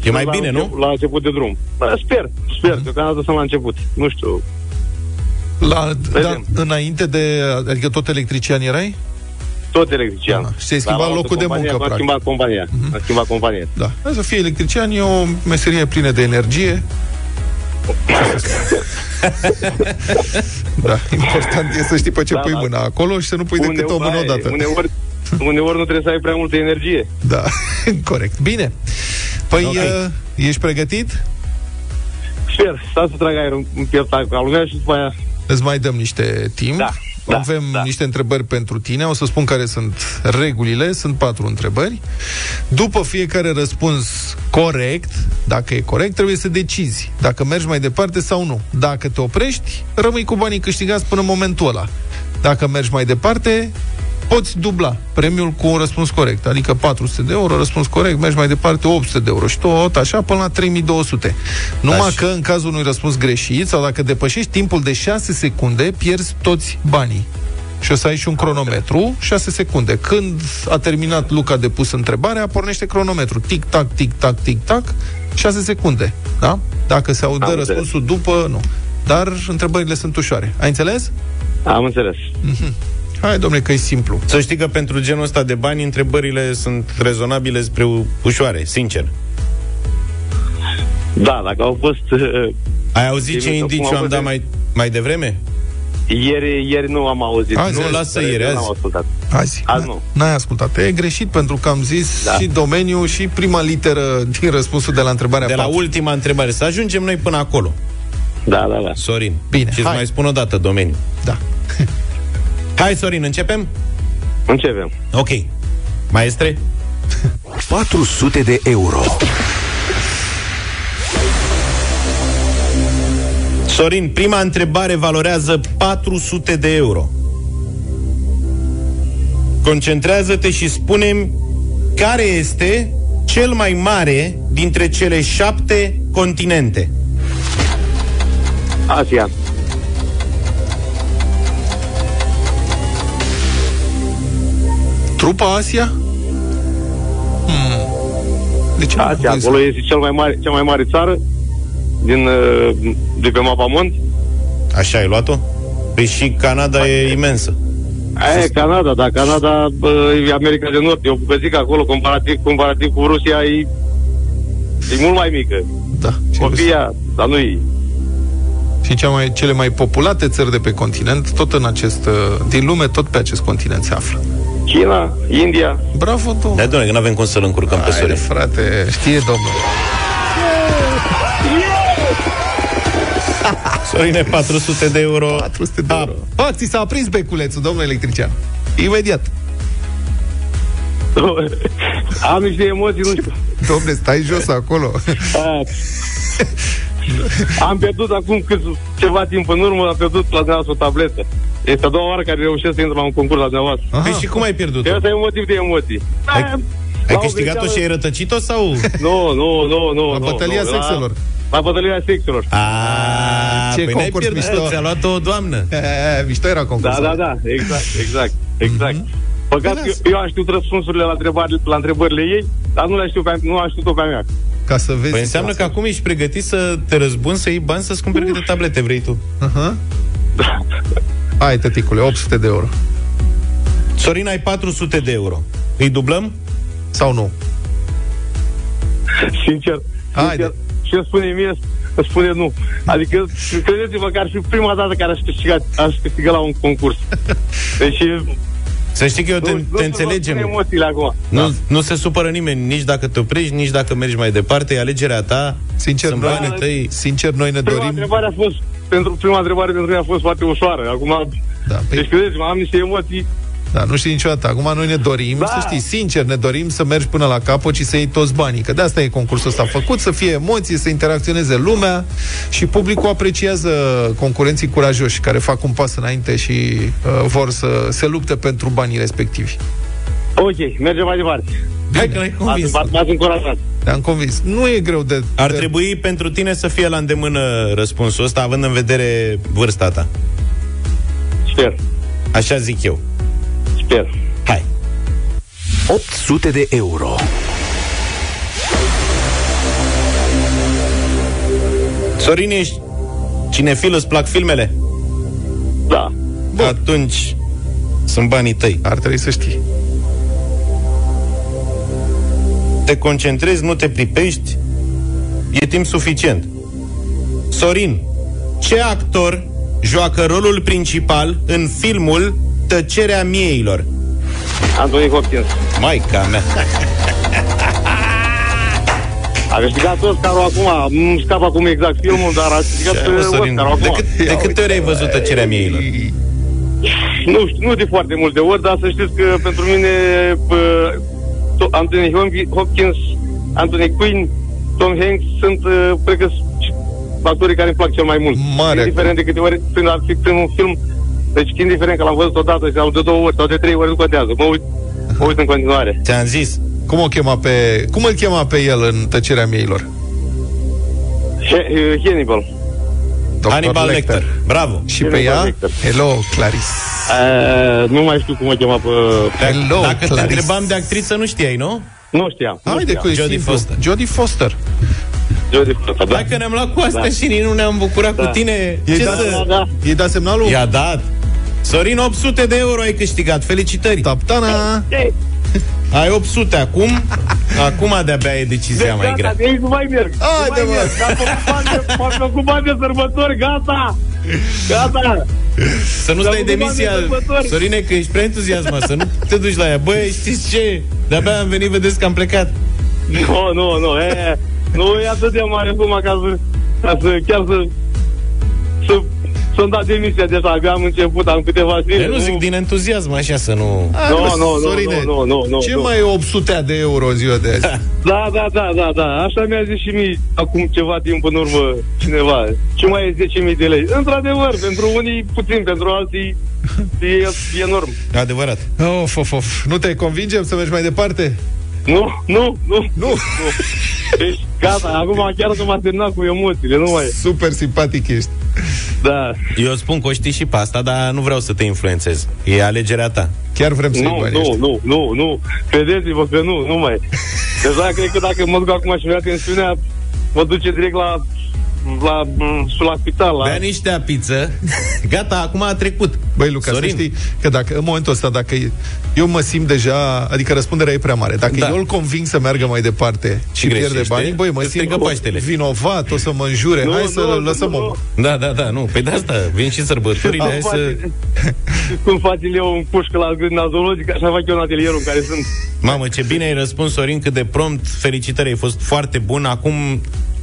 E mai la bine, încep- nu? La început de drum. Bă, sper, sper, că Canada sunt la început. Nu știu. La, da, Vedem. înainte de... Adică tot electrician erai? Tot electrician. Ah, și ți-ai Dar schimbat la altă locul de companie, muncă, Am practic. schimbat compania. Am schimbat compania. Da. Hai să fie electrician, e o meserie plină de energie. *laughs* da, important e să știi pe ce Da, pui da. mâna acolo și să nu pui decât o mână Uneori- odată. Uneori, uneori nu trebuie să ai prea multă energie. Da, *laughs* corect. Bine. Păi, Ok. uh, ești pregătit? Sper, stau să trag aer în piept ca lumea și după aia... Îți mai dăm niște timp. Da, da, Avem da. niște întrebări pentru tine. O să spun care sunt regulile. Sunt patru întrebări. După fiecare răspuns corect, dacă e corect, trebuie să decizi dacă mergi mai departe sau nu. Dacă te oprești, rămâi cu banii câștigați până în momentul ăla. Dacă mergi mai departe, poți dubla premiul cu un răspuns corect. Adică 400 de euro, răspuns corect, mergi mai departe 800 de euro și tot așa până la 3200. Numai Da, și- că în cazul unui răspuns greșit sau dacă depășești timpul de 6 secunde, pierzi toți banii. Și o să ai și un cronometru, 6 secunde. Când a terminat Luca de pus întrebarea, pornește cronometru. Tic-tac, tic-tac, tic-tac, 6 secunde. Da? Dacă se audă Am răspunsul după, nu. Dar întrebările sunt ușoare. Ai înțeles? Am înțeles. Hai, domnule, că e simplu. Să știi că pentru genul ăsta de bani, întrebările sunt rezonabile spre u- ușoare, sincer. Da, dacă au fost... uh, Ai auzit Bine, ce acum indiciu am am dat văzut. mai, mai devreme? Ieri, ieri nu am auzit. Azi, Nu, azi. lasă ieri, Nu azi. am ascultat. Azi. Azi nu. N-ai ascultat. E greșit pentru că am zis Da. și domeniul și prima literă din răspunsul de la întrebarea De la 4. ultima întrebare. Să ajungem noi până acolo. Da, da, da. Sorin. Bine, Și îți hai. mai spun o dată domeniu. Da. *laughs* Hai, Sorin, începem? Începem. Ok. Maestre? *laughs* 400 de euro. Sorin, prima întrebare valorează 400 de euro. Concentrează-te și spunem care este cel mai mare dintre cele șapte continente. Asia. Trupa Asia? Hmm. De ce nu Asia, vezi? acolo este cel mai mare, cea mai mare țară din, uh, de pe mapamont. Așa ai luat-o? Păi și Canada e imensă. Aia e Canada, dar Canada bă, e America de Nord. Eu zic că acolo, comparativ, comparativ cu Rusia, e, e mult mai mică. Da. O fi ea, dar nu e. Și cea mai, cele mai populate țări de pe continent, tot în acest, uh, din lume, tot pe acest continent se află. China, India. Bravo, domnule. Da, domnule, că nu avem cum să-l încurcăm pe Hai, Sorin. frate, știe domnul. *laughs* Sorine, 400 de euro. 400 de euro. Bă, ți s-a aprins beculețul, domnul electrician. Imediat. *laughs* Am niște emoții, nu știu. Domne, stai jos acolo. *laughs* A, Am pierdut acum cât, ceva timp în urmă, am pierdut la dumneavoastră o tabletă. Este a doua oară care reușesc să intru la un concurs la dumneavoastră. Păi și cum ai pierdut-o? Asta e un motiv de emoții. Ai, Da, ai la o câștigat-o greșeală- și ai rătăcit-o sau? Nu, nu, nu, nu. La nu, bătălia nu, sexelor. La, la bătălia sexelor. A, Ce păi n-ai concurs pierdut, mișto. Ți-a luat o doamnă. E, *laughs* mișto era Da, concursul. da, da, exact, exact, exact. Păcat că eu am știut răspunsurile la, întrebări, la întrebările ei, dar nu le știu pe, nu am știut-o pe a mea. Ca să vezi. Păi înseamnă că acum ești pregătit să te răzbuni, să iei bani, să-ți cumperi câte tablete vrei tu. Uh-huh. *laughs* Hai, tăticule, 800 de euro. Sorin, ai 400 de euro. Îi dublăm? Sau nu? Sincer, sincer și îmi spune mie, îmi spune nu. Adică, credeți-vă că ar fi prima dată care aș câștiga, aș câștiga la un concurs. *laughs* Deci, Să știi că eu te, nu, te nu înțelegem. emoțiile acum. Nu, nu se supără nimeni, nici dacă te oprești, nici dacă mergi mai departe, e alegerea ta. Sincer, sunt noi, banii tăi. sincer, noi ne Prima dorim... întrebare a fost, pentru prima întrebare pentru mine a fost foarte ușoară. Acum, Da, păi, deci credeți-mă, am niște emoții. Da, nu știi niciodată. Acum noi ne dorim, Da. să știi, sincer, ne dorim să mergi până la capăt și să iei toți banii. Că de asta e concursul ăsta făcut, să fie emoții, să interacționeze lumea și publicul apreciază concurenții curajoși care fac un pas înainte și uh, vor să se lupte pentru banii respectivi. Ok, mergem mai departe. Hai că l-ai convins. M-ați, m-ați încurajat. Te-am convins. Nu e greu de... Ar de... trebui pentru tine să fie la îndemână răspunsul ăsta, având în vedere vârsta ta. Sper, Așa zic eu. Sper. Hai. 800 de euro. Sorin, ești cinefil, îți plac filmele? Da. Bun. Atunci sunt banii tăi. Ar trebui să știi. Te concentrezi, nu te pripești, e timp suficient. Sorin, ce actor joacă rolul principal în filmul Tăcerea mieilor? Anthony Hopkins. Maica mea. *laughs* A câștigat Oscarul acum, nu scap acum exact filmul, dar a câștigat Ce ai, mă, Sorin? Oscarul De, acum. cât, de câte ori ai văzut Tăcerea mieilor? Nu știu, nu de foarte multe ori, dar să știți că pentru mine bă, to- Anthony Hom- Hopkins, Anthony Quinn, Tom Hanks sunt, uh, cred că, sunt actorii care îmi plac cel mai mult. Mare Indiferent de câte ori când ar fi prin un film, deci indiferent că l-am văzut odată sau de două ori sau de trei ori, nu contează. Mă uit, mă uit în continuare. Ți-am zis. Cum o chema pe... Cum îl chema pe el în tăcerea mieilor? He- uh, Hannibal. Dr. Hannibal Lecter. Bravo. Și pe Hannibal ea? Lecter. Hello, Clarice. Uh, nu mai știu cum o chema pe... Hello, Dacă te Clarice. întrebam de actriță, nu știai, nu? Nu știam. nu Haide știam. că e Jodie simplu. Foster. Jodie Foster. Jodie Foster, da. Dacă ne-am luat cu asta Da. și nici nu ne-am bucurat Da. cu tine, I-ai ce dat, să... da, da. i-ai dat semnalul? I-a dat. Sorin, 800 de euro ai câștigat. Felicitări. Taptana! Ai 800 acum. Acum de-abia e decizia mai grea. de aici nu mai merg. Haide, nu mai mă. merg. Am făcut bani de- M-am făcut bani de sărbători, gata! Gata! Să nu S-a stai făcut demisia, bani de sărbători. Sorine, că ești prea entuziasmat, să nu te duci la ea. Băi, știți ce? De-abia am venit, vedeți că am plecat. Nu, nu, nu, e, nu e atât de mare suma ca să, ca să chiar să, să, să-mi dat demisia deja, abia am început, am câteva zile. Eu nu zic din entuziasm, așa să nu... Hai, Nu, mă, nu, nu, Sorine, nu, nu, nu, Ce nu. mai e 800 de euro în ziua de azi? *laughs* Da, da, da, da, da, așa mi-a zis și mie acum ceva timp în urmă cineva. Ce mai e 10.000 de lei? Într-adevăr, pentru unii puțin, pentru alții e, e enorm. Adevărat. Of, of, of. Nu te convingem să mergi mai departe? Nu, nu, nu, Nu. *laughs* Deci, gata, acum chiar că m-a terminat cu emoțiile, nu mai e. Super simpatic ești. Da. Eu spun că o știi și pe asta, dar nu vreau să te influențez. E alegerea ta. Chiar vrem să iei Nu, banii nu, ăștia. nu, nu, nu. Credeți-vă că nu, nu mai. e. Deja cred că dacă mă duc acum și mi-a tensiunea, mă duce direct la la, m, sunt la spital. La... Bea niște apiță. *laughs* Gata, acum a trecut. Băi, Luca, Sorin. să știi că dacă, în momentul ăsta, dacă e- eu mă simt deja, adică răspunderea e prea mare. Dacă Da. eu îl conving să meargă mai departe și, și pierde greșește, bani, băi, mă îți simt strică Paștele. vinovat, o să mă înjure. Nu, Hai nu, să nu, lăsăm nu, omul. Da, da, da, nu. Pe de asta vin și sărbătorile. hai să... Știți *laughs* cum face Leo în pușcă la grădina zoologică, așa fac eu în atelierul în care sunt. Mamă, ce bine ai răspuns, Sorin, cât de prompt. Felicitări, ai fost foarte bun. Acum,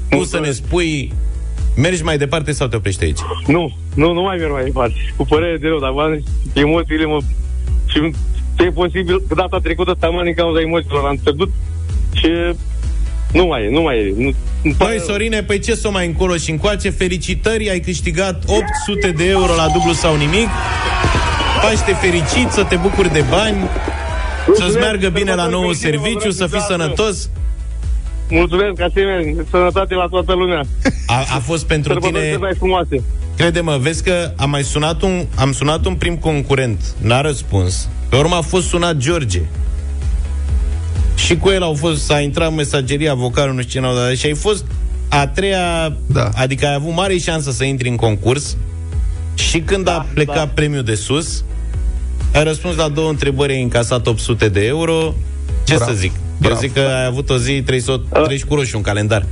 tu să ne spui, mergi mai departe sau te oprești aici? Nu, nu, nu mai merg mai departe. Cu părere de rău, dar v-am zis, emoțiile mă... Și ce e posibil, că data trecută taman din cauza emoțiilor am pierdut și nu mai e, nu mai e. Nu, îmi pare Păi, rău. Sorine, păi ce să mai încolo și încoace? Felicitări, ai câștigat 800 de euro la dublu sau nimic. Paște fericit, să te bucuri de bani, să-ți meargă bine la nou serviciu, să fii sănătos. Mulțumesc, asemenea, sănătate la toată lumea. A, a fost pentru Sărbători tine... cât mai frumoase. Crede-mă, vezi că am mai sunat un, am sunat un prim concurent, n-a răspuns. Pe urmă a fost sunat George. Și cu el au fost, s-a intrat în mesageria vocalul, nu știu ce n-au dat, și ai fost a treia, Da. adică ai avut mare șansă să intri în concurs și când a plecat da. premiul de sus, ai răspuns la două întrebări, ai încasat 800 de euro. Ce Bravo. să zic? Bravo. Eu zic că ai avut o zi, trebuie să o treci cu roșu în calendar.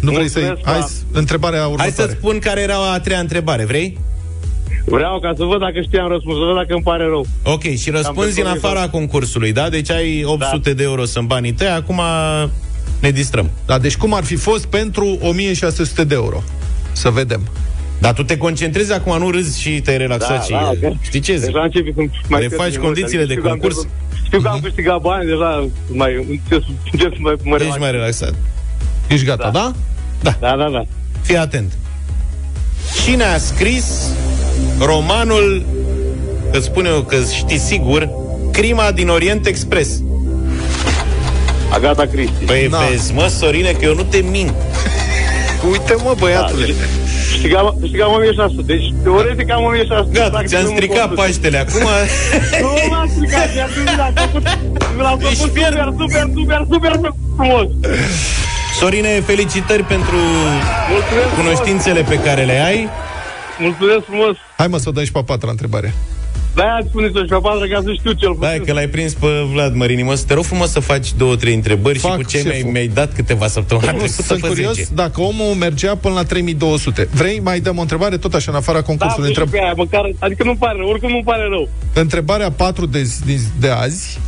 Nu vrei să Mulțumesc, Hai, da. s- întrebarea Hai următoare. să-ți spun care era a treia întrebare, vrei? Vreau ca să văd dacă știam răspunsul, să văd dacă îmi pare rău. Ok, și răspunzi în Am afara concursului, da? Deci ai 800 da. de euro sunt banii tăi, acum ne distrăm. Da, deci cum ar fi fost pentru 1600 de euro? Să vedem. Dar tu te concentrezi acum, nu râzi și te-ai relaxat Da, și... da, ok. Știi ce zic? Deja încep să mai Refaci pierd din condițiile mult, de adică știu că am concurs? pierdut- Știu că am câștigat bani, deja mai, încep, să- încep să mai, mă Ești relax. mai relaxat. Ești gata, da? Da. Da, da, da. Fii atent. Cine a scris romanul, îți spun eu că știi sigur, Crima din Orient Express? Agata Cristi. Păi Da. vezi, mă, Sorine, că eu nu te mint. Uite, mă, băiatule. Da, Câștigam, câștigam 1600, deci teoretic am 1600. Gata, Practic, ți-am nu mă stricat pot- Paștele acum. *laughs* Nu m-am stricat, mi-am zis, l-am făcut, l-am Ești făcut fier. super, super, super, super frumos. Sorine, felicitări pentru Mulțumesc cunoștințele pe care le ai. Mulțumesc frumos. Hai mă să o dăm și pe a patra întrebare. De-aia spuneți-o și pe patru ca să știu cel Da, puțin. că l-ai prins pe Vlad Mărinimos. Te rog frumos să faci două, trei întrebări Fac, și cu ce șeful. mi-ai, mi-ai dat câteva săptămâni. Nu, trecută sunt pe curios 10. dacă omul mergea până la 3200. Vrei? Mai dăm o întrebare tot așa în afara Da, concursului. și pe aia, măcar, adică nu pare rău, oricum nu pare rău. Întrebarea 4 de, zi- de, de azi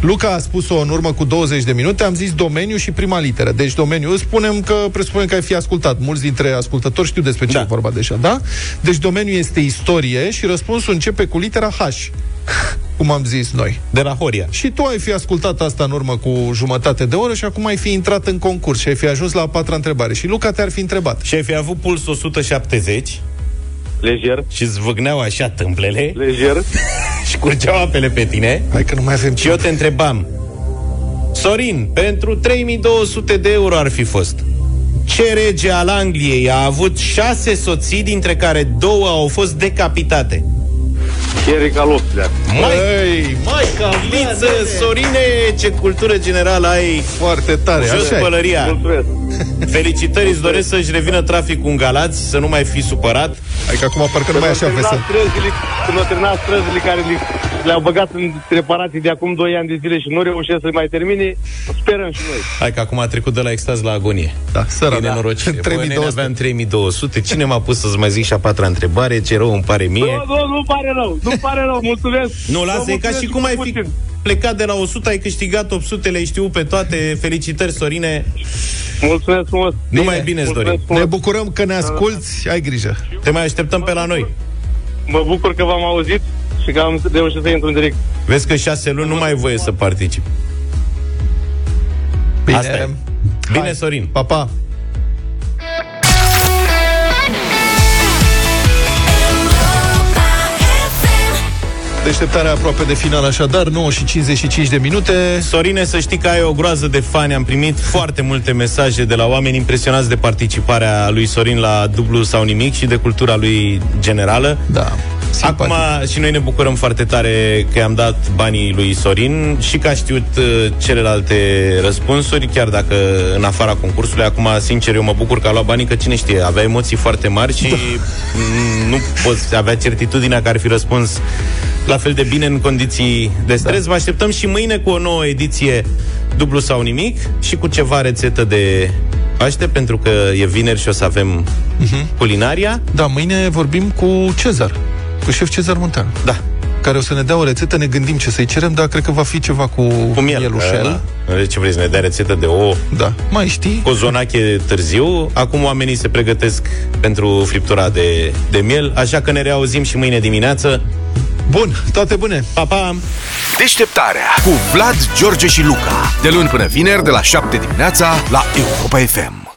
Luca a spus-o în urmă cu 20 de minute, am zis domeniu și prima literă. Deci domeniul, spunem că presupunem că ai fi ascultat. Mulți dintre ascultători știu despre ce Da. e vorba deja, da? Deci domeniul este istorie și răspunsul începe cu litera H, cum am zis noi. De la Horia. Și tu ai fi ascultat asta în urmă cu jumătate de oră și acum ai fi intrat în concurs și ai fi ajuns la a patra întrebare. Și Luca te-ar fi întrebat. Și ai fi avut puls 170 Lejer, și zvâgneau așa tâmplele lejer. *laughs* și curgeau apele pe tine. Hai că nu mai avem Și eu te întrebam, Sorin, pentru 3200 de euro ar fi fost. Ce rege al Angliei a avut șase soții, dintre care două au fost decapitate? Eric al optulea. Mai, Ei, mai ca Liță, Sorine, ce cultură generală ai Foarte tare. Jos Așa e. pălăria. Mulțumesc. Felicitări, îți doresc să-și revină traficul în Galați, să nu mai fi supărat. Adică acum parcă nu mai e așa Când au vesel. terminat străzile, când au terminat străzile care le, le-au băgat în reparații de acum 2 ani de zile și nu reușesc să mai termine, sperăm și noi. Hai că acum a trecut de la extaz la agonie. Da, săra, E da. nenorocire. Bă, 3200. nene, aveam 3200. Cine m-a pus să-ți mai zic și a patra întrebare? Ce rău îmi pare mie. Nu, nu, nu pare rău, nu pare rău, mulțumesc. Nu, lasă, Vă e ca și mulțumesc cum ai fi puțin. plecat de la 100, ai câștigat 800, le știu pe toate. Felicitări, Sorine. Mulțumesc frumos. Numai bine îți dorim. Ne bucurăm că ne asculți, ai grijă. Te mai așteptăm pe la noi. Mă bucur că v-am auzit și că am reușit să intru în direct. Vezi că șase luni nu mai ai voie să participi. Bine. Asta e. Bine, Sorin. Pa, pa. Deșteptarea aproape de final, așadar, 9 și 55 de minute. Sorine, să știi că ai o groază de fani. Am primit foarte multe mesaje de la oameni impresionați de participarea lui Sorin la dublu sau nimic și de cultura lui generală. Da. Acum și noi ne bucurăm foarte tare că i-am dat banii lui Sorin și că a știut uh, celelalte răspunsuri, chiar dacă în afara concursului. Acum, sincer, eu mă bucur că a luat banii, că cine știe, avea emoții foarte mari și mm, nu poți avea certitudinea că ar fi răspuns la fel de bine în condiții de stres. Vă așteptăm și mâine cu o nouă ediție dublu sau nimic și cu ceva rețetă de Paște, pentru că e vineri și o să avem culinaria. Da, mâine vorbim cu Cezar, cu șef Cezar Muntean. Da. Care o să ne dea o rețetă, ne gândim ce să-i cerem, dar cred că va fi ceva cu, Cu miel. mielușel. Da. Ce vreți să ne dea rețetă de ou? Da. Mai știi? Cu zonache târziu. Acum oamenii se pregătesc pentru friptura de, de miel, așa că ne reauzim și mâine dimineață. Bun, toate bune! Pa, pa! Deșteptarea cu Vlad, George și Luca. De luni până vineri, de la 7 dimineața, la Europa FM.